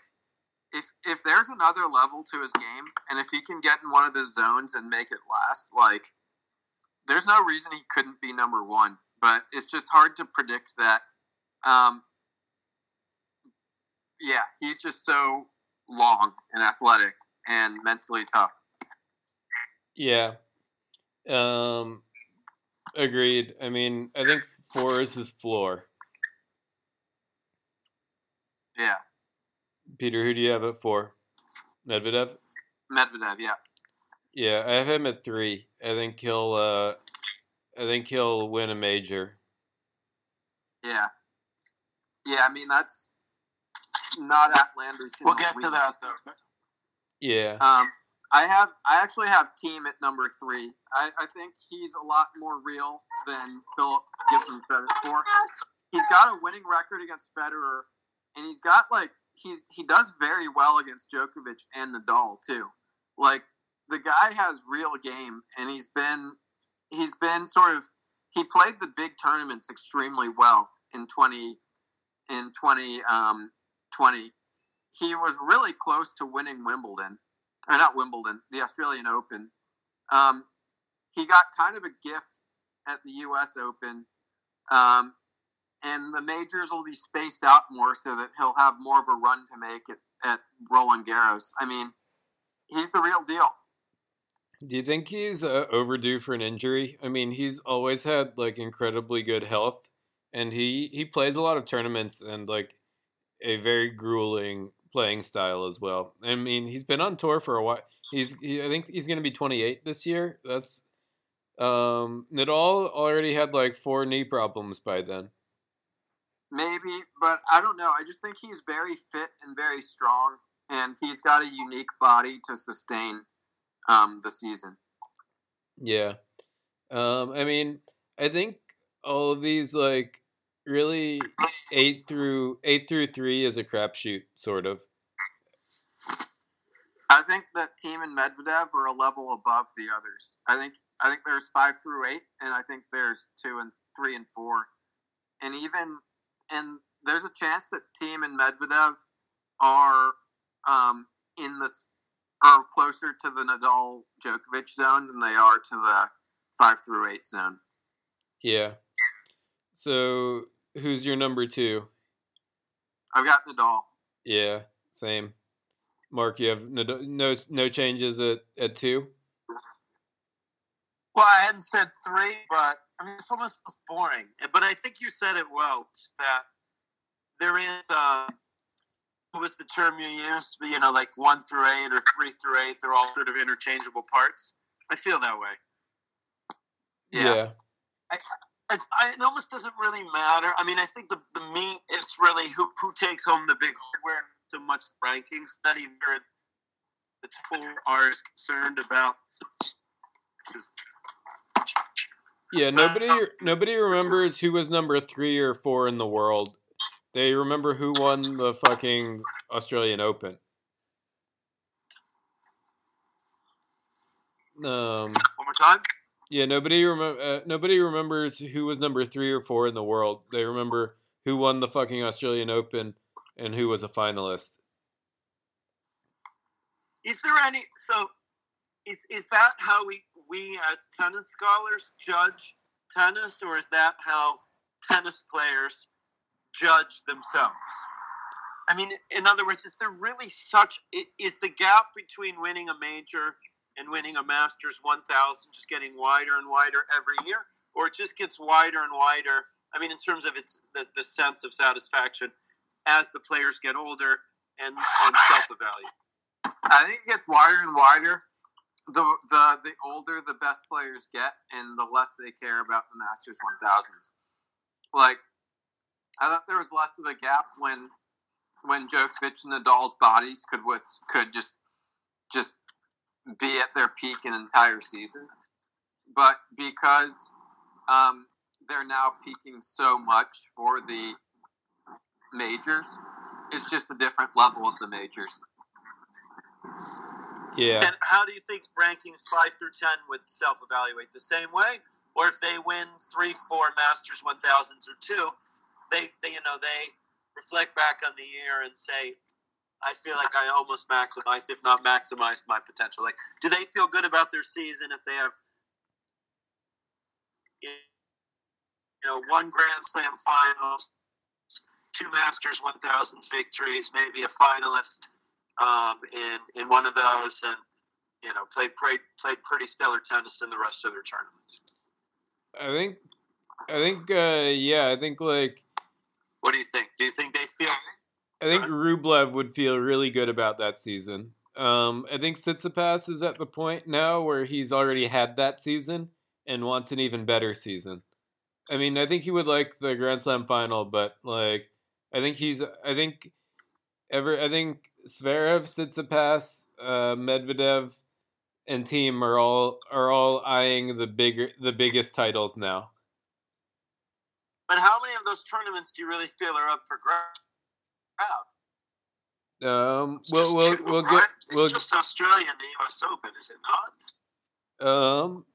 S2: if if there's another level to his game, and if he can get in one of his zones and make it last, like there's no reason he couldn't be number one. But it's just hard to predict that. Um, yeah, he's just so long and athletic and mentally tough.
S1: Yeah. Um, agreed. I mean, I think four is his floor.
S2: Yeah.
S1: Peter, who do you have at four? Medvedev.
S2: Medvedev, yeah.
S1: Yeah, I have him at three. I think he'll. Uh, I think he'll win a major.
S2: Yeah. Yeah, I mean that's not outlandish.
S3: We'll get to that though.
S1: Yeah.
S2: Um, I have I actually have Thiem at number three. I, I think he's a lot more real than Philip gives him credit for. He's got a winning record against Federer, and he's got like he's he does very well against Djokovic and Nadal too. Like the guy has real game, and he's been he's been sort of he played the big tournaments extremely well in twenty in twenty um, twenty. He was really close to winning Wimbledon or not Wimbledon, the Australian Open. Um, he got kind of a gift at the U.S. Open, um, and the majors will be spaced out more so that he'll have more of a run to make at, at Roland Garros. I mean, he's the real deal.
S1: Do you think he's uh, overdue for an injury? I mean, he's always had like incredibly good health, and he he plays a lot of tournaments and like a very grueling playing style as well. I mean, he's been on tour for a while. He's he, I think he's going to be 28 this year. That's um Nadal already had like four knee problems by then.
S2: Maybe, but I don't know. I just think he's very fit and very strong and he's got a unique body to sustain um the season.
S1: Yeah. Um I mean, I think all of these like really eight through eight through three is a crapshoot, sort of.
S2: I think that Thiem and Medvedev are a level above the others. I think I think there's five through eight, and I think there's two and three and four, and even and there's a chance that Thiem and Medvedev are um, in this are closer to the Nadal Djokovic zone than they are to the five through eight zone.
S1: Yeah. So who's your number two?
S2: I've got Nadal.
S1: Yeah, same. Mark, you have Nadal, no no changes at, at two.
S3: Well, I hadn't said three, but I mean, it's almost boring. But I think you said it well that there is. Uh, what was the term you used? You know, like one through eight or three through eight. They're all sort of interchangeable parts. I feel that way.
S1: Yeah. yeah.
S3: It's, I, it almost doesn't really matter. I mean, I think the, the meat is really who, who takes home the big hardware, so much rankings. Not even the tour are as concerned about.
S1: Yeah, nobody nobody remembers who was number three or four in the world. They remember who won the fucking Australian Open. Um,
S3: One more time.
S1: Yeah, nobody remember. Uh, nobody remembers who was number three or four in the world. They remember who won the fucking Australian Open and who was a finalist.
S4: Is there any? So, is is that how we we as tennis scholars judge tennis, or is that how tennis players judge themselves?
S3: I mean, in other words, is there really such is the gap between winning a major and winning a Masters 1000 just getting wider and wider every year, or it just gets wider and wider? I mean, in terms of its the, the sense of satisfaction as the players get older and, and self evaluate.
S2: I think it gets wider and wider. The, the the older the best players get, and the less they care about the Masters 1000s. Like, I thought there was less of a gap when when Djokovic and Nadal's bodies could with could just just be at their peak an entire season. But because um, they're now peaking so much for the majors, it's just a different level of the majors.
S1: Yeah.
S3: And how do you think rankings five through ten would self-evaluate the same way, or if they win three, four Masters one thousands or two, they, they you know they reflect back on the year and say, I feel like I almost maximized, if not maximized, my potential. Like, do they feel good about their season if they have, you know, one Grand Slam finals, two Masters 1000s victories, maybe a finalist um, in in one of those, and you know, played played played pretty stellar tennis in the rest of their tournaments.
S1: I think, I think, uh, yeah, I think like.
S4: What do you think? Do you think they feel
S1: I think Rublev would feel really good about that season. Um, I think Tsitsipas is at the point now where he's already had that season and wants an even better season. I mean, I think he would like the Grand Slam final, but like, I think he's, I think, ever, I think Zverev, Tsitsipas, uh, Medvedev, and Thiem are all are all eyeing the bigger, the biggest titles now.
S3: But how many of those tournaments do you really feel are up for grabs?
S1: Um, we'll, we'll, we'll get. We'll,
S3: it's just Australia and the U.S. Open, is it not?
S1: Um,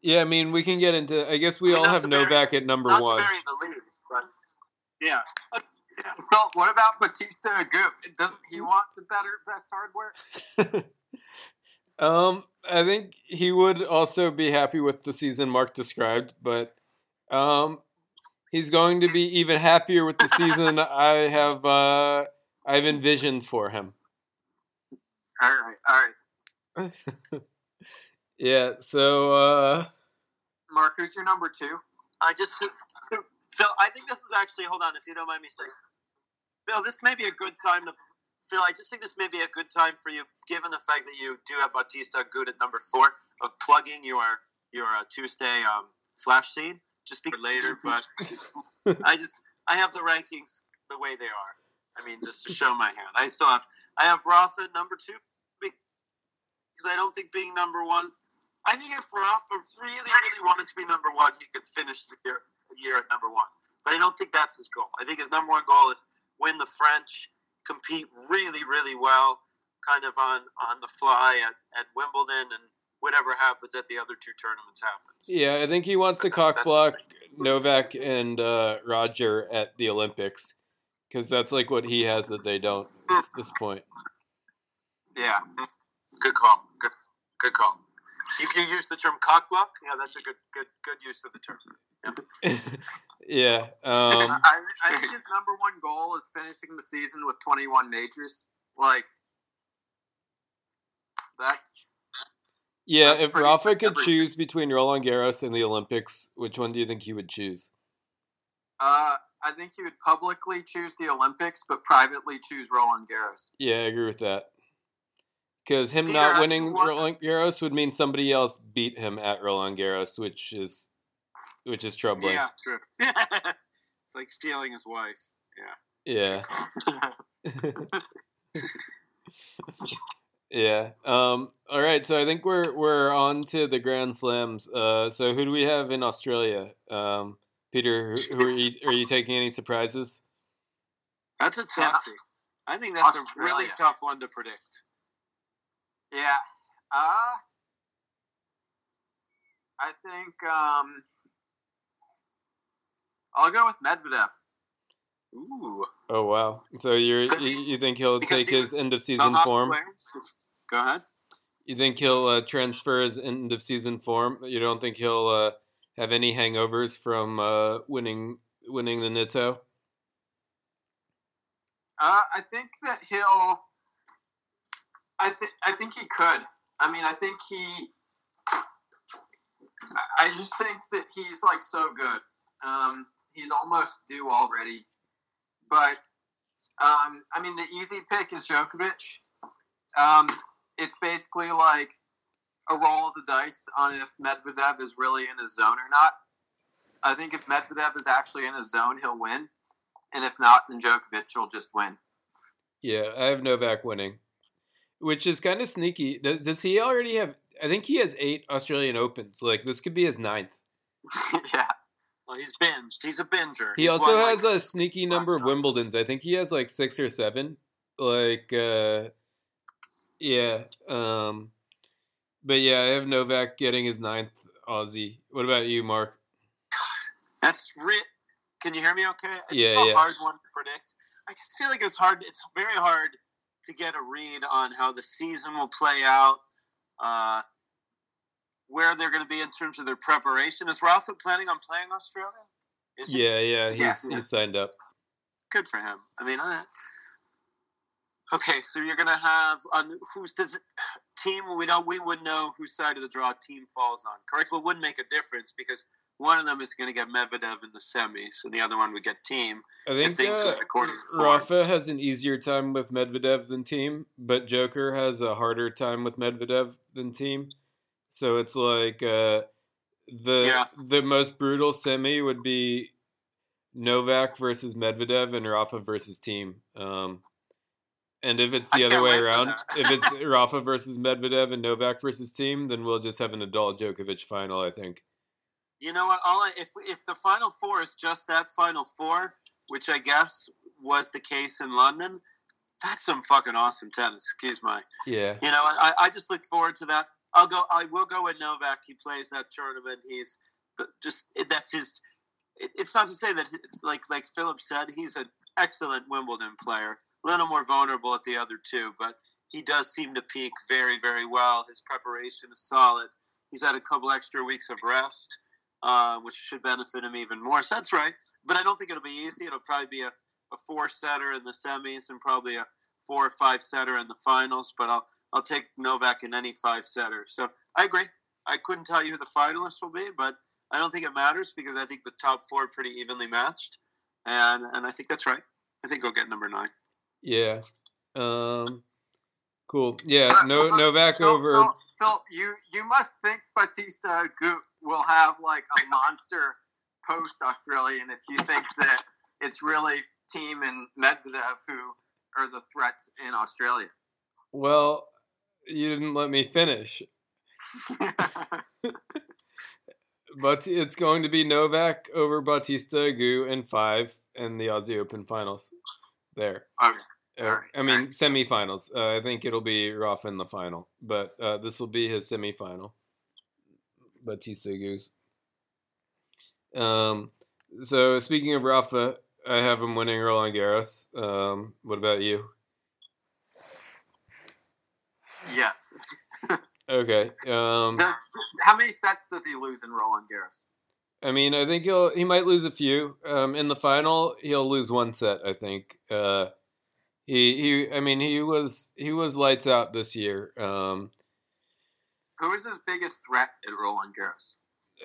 S1: yeah, I mean, we can get into. I guess we I mean, all have Novak at number
S3: not
S1: one.
S3: Lead, but yeah.
S2: yeah. Well, what about Bautista Agut? Doesn't he want the better, best hardware?
S1: um, I think he would also be happy with the season Mark described, but um, he's going to be even happier with the season I have uh, I've envisioned for him.
S2: All right, all right.
S1: yeah. So, uh,
S2: Mark, who's your number two?
S3: I just Phil. I think this is actually. Hold on, if you don't mind me saying, Phil, this may be a good time to. Phil, I just think this may be a good time for you, given the fact that you do have Bautista Agut at number four, of plugging your your uh, Tuesday um, flash scene just be later, but I just I have the rankings the way they are. I mean, just to show my hand, I still have I have Rafa number two because I don't think being number one. I think if Rafa really really wanted to be number one, he could finish the year, the year at number one. But I don't think that's his goal. I think his number one goal is win the French, compete really really well, kind of on on the fly at, at Wimbledon and whatever happens at the other two tournaments happens.
S1: Yeah, I think he wants to cock block Novak and uh, Roger at the Olympics because that's like what he has that they don't at this point.
S2: Yeah,
S3: good call. Good, good call. You can use the term cock block. Yeah, that's a good good good use of the term.
S1: yeah. Um,
S2: I, I think his number one goal is finishing the season with 21 majors. Like, that's
S1: yeah.
S2: That's
S1: if Rafa could
S2: everything.
S1: choose between Roland Garros and the Olympics, which one do you think he would choose?
S2: uh, I think he would publicly choose the Olympics, but privately choose Roland Garros.
S1: Yeah, I agree with that. Because him
S3: Peter,
S1: not winning Roland Garros would mean somebody else beat him at Roland Garros, which is which is troubling.
S3: Yeah, true. it's like stealing his wife. Yeah.
S1: Yeah. yeah. Um, all right. So I think we're we're on to the Grand Slams. Uh, so who do we have in Australia? Um, Peter, who, who are you? Are you taking any surprises?
S3: That's a
S2: Yeah.
S3: toughie. I think that's a really tough one to predict.
S2: Yeah. Uh, I think um, I'll go with Medvedev.
S3: Ooh.
S1: Oh wow. So you're you, you think he'll take
S3: he
S1: his end of season form?
S3: player. Go ahead.
S1: You think he'll uh, transfer his end of season form? You don't think he'll uh, have any hangovers from uh, winning winning the Nitto?
S2: Uh, I think that he'll. I think I think he could. I mean, I think he. I- I just think that he's like so good. Um, he's almost due already, but um, I mean, the easy pick is Djokovic. Um, it's basically like a roll of the dice on if Medvedev is really in his zone or not. I think if Medvedev is actually in his zone, he'll win. And if not, then Djokovic will just win.
S1: Yeah, I have Novak winning, which is kind of sneaky. Does, does he already have? I think he has eight Australian Opens. Like this could be his ninth.
S2: yeah.
S3: Well, he's binged. He's a binger.
S1: He
S3: He's
S1: also
S3: won,
S1: has
S3: like,
S1: a sneaky number of. Wimbledons. I think he has like six or seven. Like, uh, yeah. Um, but yeah, I have Novak getting his ninth Aussie. What about you, Mark?
S3: That's re- Can you hear me? Okay. It's
S1: Yeah,
S3: so
S1: yeah.
S3: hard one to predict. I just feel like it's hard. It's very hard to get a read on how the season will play out. Uh, where they're going to be in terms of their preparation. Is Rafa planning on playing Australia? Is?
S1: Yeah, yeah, he's
S2: Yeah.
S1: he's signed up.
S3: good for him. I mean, uh, okay, so you're gonna have on who's does Thiem? We don't. We would know whose side of the draw Thiem falls on. Correct? But it wouldn't make a difference because one of them is going to get Medvedev in the semis, and the other one would get Thiem.
S1: I think uh,
S3: go according to.
S1: Rafa has an easier time with Medvedev than Thiem, but Joker has a harder time with Medvedev than Thiem. So it's like uh, the
S3: Yeah.
S1: the most brutal semi would be Novak versus Medvedev and Rafa versus Thiem. Um, and if it's the
S3: I
S1: other way around, if it's Rafa versus Medvedev and Novak versus Thiem, then we'll just have a Nadal Djokovic final. I think.
S3: You know what? All I, if if the final four is just that final four, which I guess was the case in London, that's some fucking awesome tennis. Excuse my.
S1: Yeah.
S3: You know, I, I just look forward to that. I'll go. I will go with Novak. He plays that tournament. He's just that's his. It's not to say that it's like like Philip said, he's an excellent Wimbledon player. Little more vulnerable at the other two, but he does seem to peak very very well. His preparation is solid. He's had a couple extra weeks of rest, uh, which should benefit him even more. So that's right. But I don't think it'll be easy. It'll probably be a, a four setter in the semis and probably a four or five setter in the finals. But I'll I'll take Novak in any five setter. So I agree. I couldn't tell you who the finalists will be, but I don't think it matters because I think the top four are pretty evenly matched, and and I think that's right. I think he'll get number nine.
S1: Yeah. Um. Cool. Yeah. No.
S2: Phil-
S1: Novak
S2: Phil-
S1: over.
S2: Phil, Phil, you you must think Bautista will have like a monster post Australian if you think that it's really Thiem and Medvedev who are the threats in Australia.
S1: Well, you didn't let me finish. But it's going to be Novak over Bautista Agut in five in the Aussie Open finals. There.
S2: Okay.
S1: Uh,
S2: Alright,
S1: I mean, semifinals. Uh, I think it'll be Rafa in the final, but uh, this will be his semifinal. Bautista Agut. Um. So speaking of Rafa, I have him winning Roland Garros. Um. What about you?
S2: yes.
S1: Okay. Um,
S2: how many sets does he lose in Roland Garros?
S1: I mean, I think he'll he might lose a few. Um, in the final, he'll lose one set. I think. Uh, he he. I mean, he was he was lights out this year. Um,
S2: Who is his biggest threat at Roland Garros?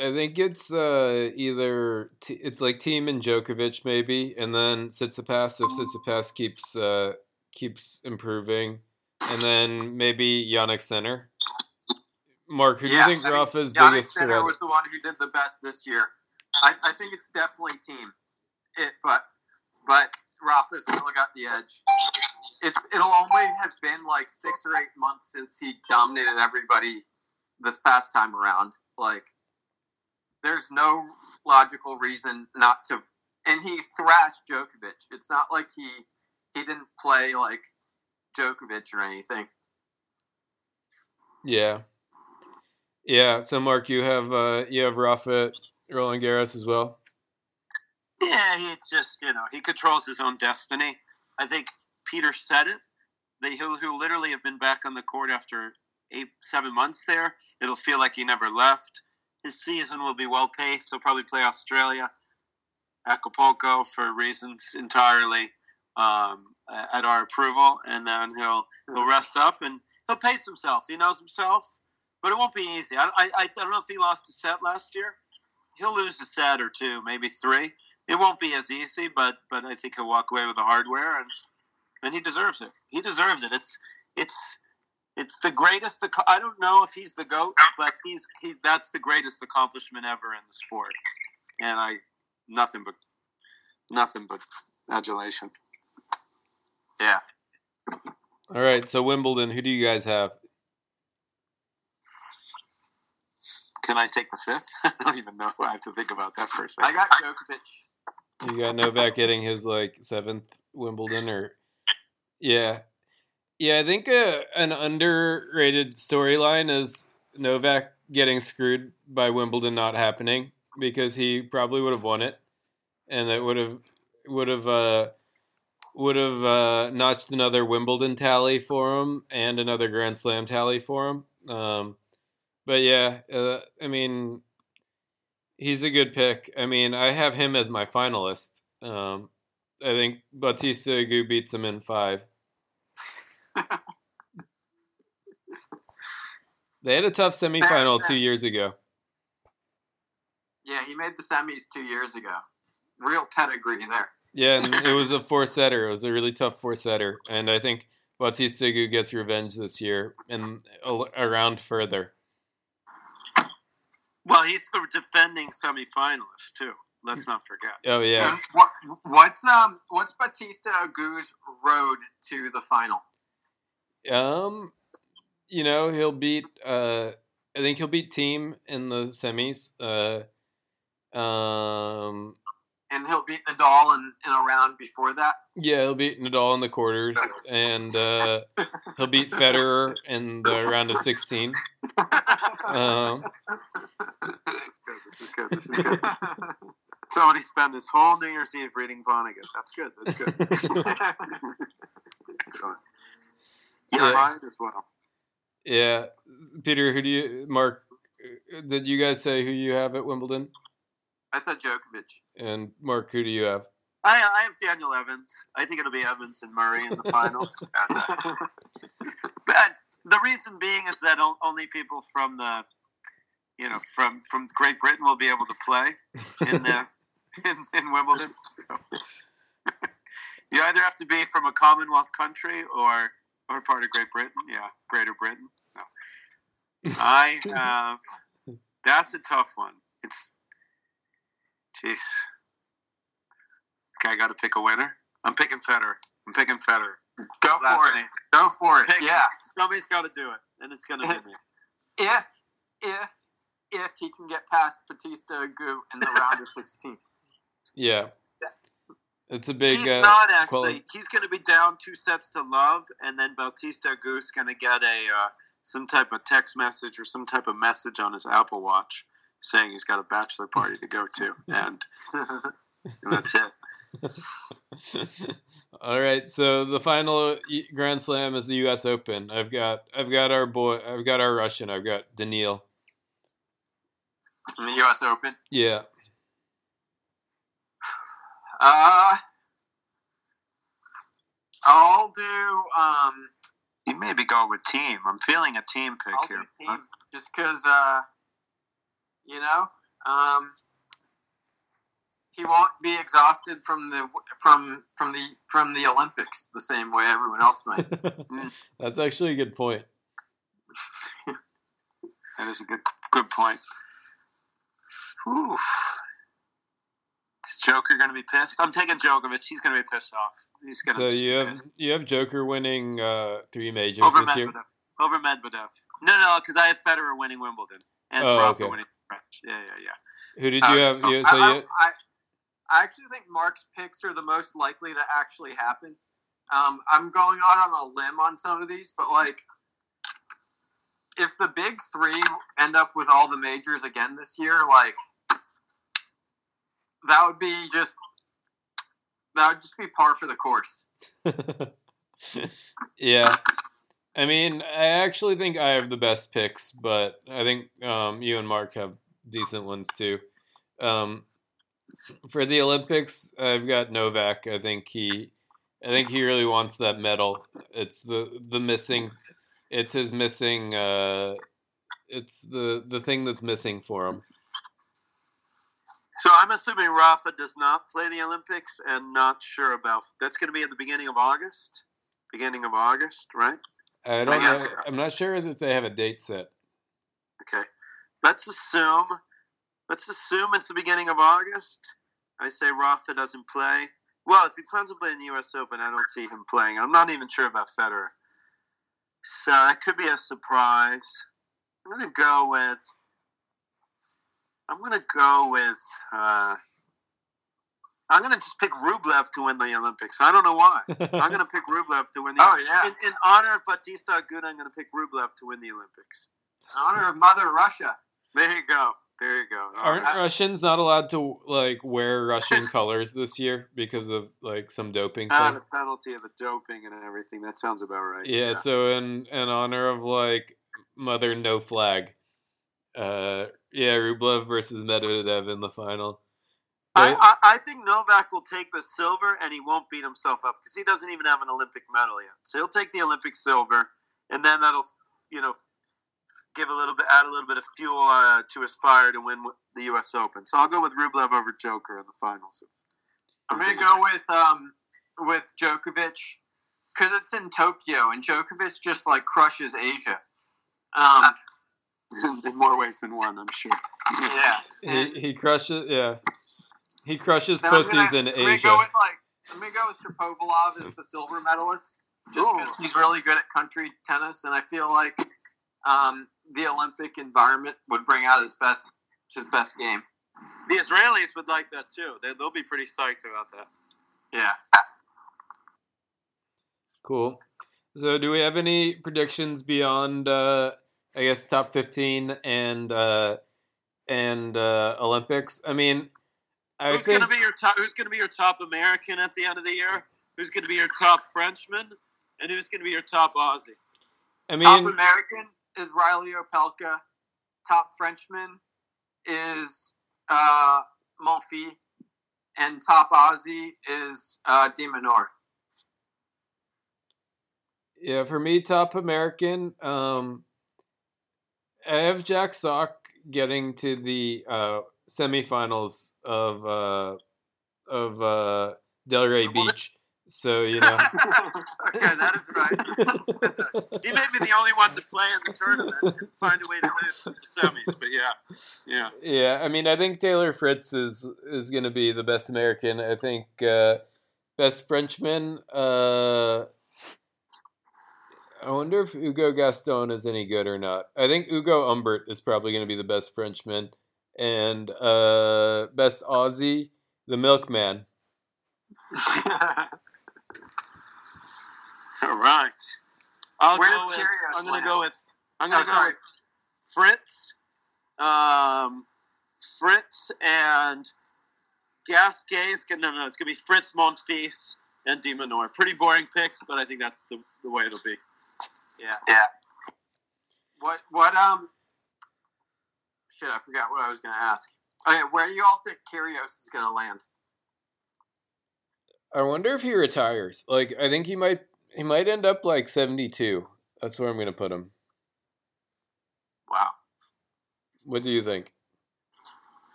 S1: I think it's uh, either t- it's like Thiem and Djokovic maybe, and then Tsitsipas if Tsitsipas keeps uh, keeps improving, and then maybe Jannik Sinner. Mark, who do you think
S2: I mean,
S1: Rafa's
S2: Jannik
S1: biggest
S2: Sinner
S1: threat?
S2: was the one who did the best this year. I, I think it's definitely Thiem. It, but but Still got the edge. It's it'll only have been like six or eight months since he dominated everybody this past time around. Like there's no logical reason not to. And he thrashed Djokovic. It's not like he he didn't play like Djokovic or anything.
S1: Yeah, yeah. So Mark, you have uh, you have Rafa Roland Garros as well.
S3: Yeah, he- it's just you know he controls his own destiny. I think Peter said it. That he'll, he'll literally have been back on the court after eight, seven months there. It'll feel like he never left. His season will be well paced. He'll probably play Australia, Acapulco for reasons entirely um, at our approval, and then he'll he'll rest up and he'll pace himself. He knows himself, but it won't be easy. I, I, I don't know if he lost a set last year. He'll lose a set or two, maybe three. It won't be as easy, but but I think he'll walk away with the hardware, and and he deserves it. He deserves it. It's it's it's the greatest. I don't know if he's the goat, but he's he's that's the greatest accomplishment ever in the sport, and I nothing but nothing but adulation.
S2: Yeah.
S1: All right. So Wimbledon, who do you guys have?
S3: Can I take the fifth? I don't even know. I have to think about that for a
S2: I
S3: second.
S2: I got Djokovic.
S1: You got Novak getting his like seventh Wimbledon, or yeah, yeah. I think uh, an underrated storyline is Novak getting screwed by Wimbledon not happening because he probably would have won it, and it would have would have uh, would have uh, notched another Wimbledon tally for him and another Grand Slam tally for him. Um, but yeah, uh, I mean, he's a good pick. I mean, I have him as my finalist. Um, I think Bautista Agut beats him in five. they had a tough semifinal two years ago.
S2: Yeah, he made the semis two years ago. Real pedigree there.
S1: Yeah, and it was a four setter. It was a really tough four setter, and I think Bautista Agut gets revenge this year and a- around further.
S3: Well, he's the defending semifinalist too. Let's not forget.
S1: Oh yeah,
S2: What, what's um what's Bautista Agut's road to the final?
S1: um, you know he'll beat. Uh, I think he'll beat Thiem in the semis. Uh, um,
S2: And he'll beat Nadal in, in a round before that.
S1: Yeah, he'll beat Nadal in the quarters, and uh, he'll beat Federer in the round of 16. Um,
S3: This is good. This is good. This is good. Somebody spent his whole New Year's Eve reading Vonnegut. That's good. That's good. Excellent. Yeah,
S1: Yeah.
S3: mine as well.
S1: yeah, Peter, who do you, Mark? uh, Did you guys say who you have at Wimbledon?
S2: I said Djokovic.
S1: And Mark, who do you have?
S3: I, I have Daniel Evans. I think it'll be Evans and Murray in the finals. And, uh, but the reason being is that only people from the, you know, from from Great Britain will be able to play in the in, in Wimbledon. So you either have to be from a Commonwealth country or or part of Great Britain. Yeah, Greater Britain. No. I have. That's a tough one. It's, jeez. Okay, I got to pick a winner. I'm picking Federer. I'm picking Federer.
S2: Go
S3: It's not
S2: for it.
S3: me.
S2: Go for it.
S3: Pick
S2: Yeah.
S3: Somebody's got to do it, and it's going to be me.
S2: If if if he can get past Bautista Agut in the round of sixteen.
S1: Yeah, it's a big.
S3: he's
S1: uh,
S3: not actually.
S1: quali-
S3: He's going to be down two sets to love, and then Bautista Agut's going to get a uh, some type of text message or some type of message on his Apple Watch saying he's got a bachelor party to go to, and, and that's it.
S1: All right, so the final Grand Slam is the U.S. Open. I've got I've got our boy, I've got our Russian, I've got Daniil.
S2: In the U.S. Open.
S1: Yeah,
S2: Uh, I'll do. Um,
S3: You maybe go with Thiem. I'm feeling a Thiem pick
S2: I'll
S3: here.
S2: do Thiem just because. Uh, you know, um, he won't be exhausted from the from from the from the Olympics the same way everyone else might.
S1: that's actually a good point.
S3: That is a good good point. Oof. Is Joker going to be pissed? I'm taking Djokovic. He's going to be pissed off. He's going to.
S1: So
S3: to
S1: you have
S3: pissed.
S1: you have Joker winning uh, three majors
S3: over
S1: this year.
S3: Medvedev. Over Medvedev. No, no, because I have Federer winning Wimbledon and
S1: Oh,
S3: Rafa
S1: okay.
S3: winning French. Yeah, yeah, yeah.
S1: Who did you have? You,
S2: I,
S1: so
S2: I,
S1: you,
S2: I, I actually think Mark's picks are the most likely to actually happen. Um, I'm going out on a limb on some of these, but like, if the big three end up with all the majors again this year, like, that would be just that would just be par for the course.
S1: yeah. I mean, I actually think I have the best picks, but I think um, you and Mark have decent ones too. Um, for the Olympics, I've got Novak. I think he, I think he really wants that medal. It's the the missing, it's his missing. Uh, it's the the thing that's missing for him.
S3: So I'm assuming Rafa does not play the Olympics and not sure about. That's going to be at the beginning of August. Beginning of August, right?
S1: I
S3: So
S1: don't know.
S3: yes.
S1: I'm not sure that they have a date set.
S3: Okay. Let's assume. Let's assume it's the beginning of August. I say Rafa doesn't play. Well, if he plans to play in the U.S. Open, I don't see him playing. I'm not even sure about Federer. So that could be a surprise. I'm gonna go with. I'm gonna go with. Uh, I'm gonna just pick Rublev to win the Olympics. I don't know why. I'm gonna pick Rublev to win the.
S2: Oh yeah,
S3: in, in honor of Bautista Agut, I'm gonna pick Rublev to win the Olympics.
S2: in honor of Mother Russia.
S3: There you go. There you go.
S1: Aren't
S3: right.
S1: Russians not allowed to like wear Russian colors this year because of like some doping
S3: Ah,
S1: thing?
S3: the penalty of the doping and everything. That sounds about right.
S1: Yeah, so in in honor of like Mother No Flag, uh, yeah, Rublev versus Medvedev in the final.
S3: I, I, I think Novak will take the silver and he won't beat himself up because he doesn't even have an Olympic medal yet. So he'll take the Olympic silver, and then that'll you know give a little bit, add a little bit of fuel uh, to his fire to win the U.S. Open. So I'll go with Rublev over Joker in the finals.
S2: I'm gonna go with um with Djokovic because it's in Tokyo and Djokovic just like crushes Asia. Um,
S3: in more ways than one, I'm sure.
S2: yeah.
S1: He he crushes yeah. He crushes
S2: Then
S1: pussies
S2: gonna-
S1: in
S2: I'm gonna
S1: Asia.
S2: go with like I'm gonna go with Shapovalov as the silver medalist, just because he's really good at country tennis, and I feel like um, the Olympic environment would bring out his best his best game.
S3: The Israelis would like that too. They, they'll be pretty psyched about that.
S2: Yeah.
S1: Cool. So do we have any predictions beyond uh I guess top 15 and uh and uh Olympics? I mean, I
S3: who's
S1: think
S3: going to be your top? Who's going to be your top American at the end of the year? Who's going to be your top Frenchman? And who's going to be your top Aussie?
S1: I
S2: Top
S1: mean
S2: American is Reilly Opelka. Top Frenchman is uh, Monfils. And top Aussie is uh,
S1: Yeah, for me, top American. Um, I have Jack Sock getting to the uh, semifinals of uh, of uh, Delray Beach. So you know,
S3: okay, that is right. That's right. He may be the only one to play in the tournament and find a way to win the semis. But yeah, yeah.
S1: yeah. I mean, I think Taylor Fritz is is going to be the best American. I think uh, best Frenchman. Uh, I wonder if Hugo Gaston is any good or not. I think Ugo Humbert is probably going to be the best Frenchman, and uh, best Aussie, the Milkman.
S3: All right. I'll
S2: Where's
S3: go with,
S2: Kyrgios
S3: I'm going to go with. I'm
S2: Oh,
S3: going to go
S2: sorry.
S3: with Fritz, um, Fritz and Gasquet's gonna no, no, it's gonna be Fritz Monfils and De Minaur. Pretty boring picks, but I think that's the, the way it'll be.
S2: Yeah. Yeah. What what um shit, I forgot what I was gonna ask. Okay, where do you all think Kyrgios is gonna land?
S1: I wonder if he retires. Like, I think he might. He might end up like seventy-two. That's where I'm gonna put him.
S2: Wow.
S1: What do you think?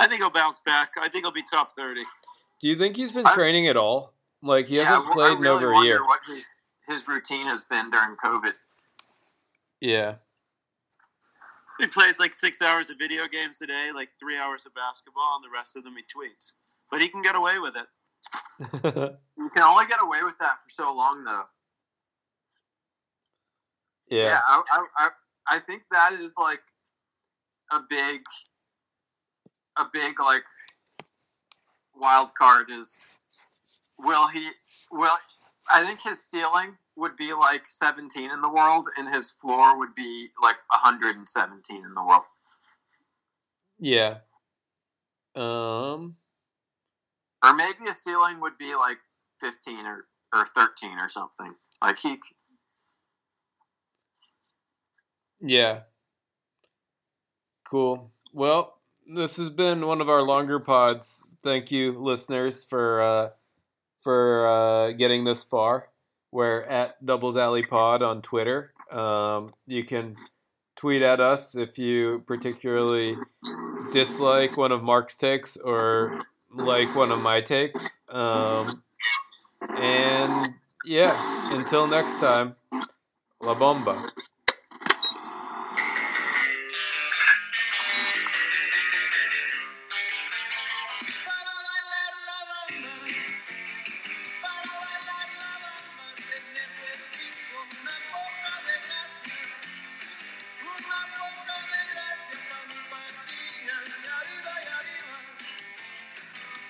S3: I think he'll bounce back. I think he'll be top thirty.
S1: Do you think he's been
S2: I-
S1: training at all? Like he
S2: Yeah,
S1: hasn't
S2: I
S1: played in over a year.
S2: What his routine has been during COVID.
S1: Yeah.
S3: He plays like six hours of video games a day, like three hours of basketball, and the rest of them he tweets. But he can get away with it.
S2: You can only get away with that for so long, though.
S1: yeah.
S2: I, I, I, I think that is like a big, a big like wild card is will he will I think his ceiling would be like 17 in the world and his floor would be like 117 in the world.
S1: Yeah. Um.
S2: Or maybe a ceiling would be like 15 or, or 13 or something. Like he
S1: Yeah. Cool. Well, this has been one of our longer pods. Thank you, listeners, for uh, for uh, getting this far. We're at Doubles Alley Pod on Twitter. Um, you can tweet at us if you particularly dislike one of Mark's takes or like one of my takes. Um, and yeah, until next time, La Bomba.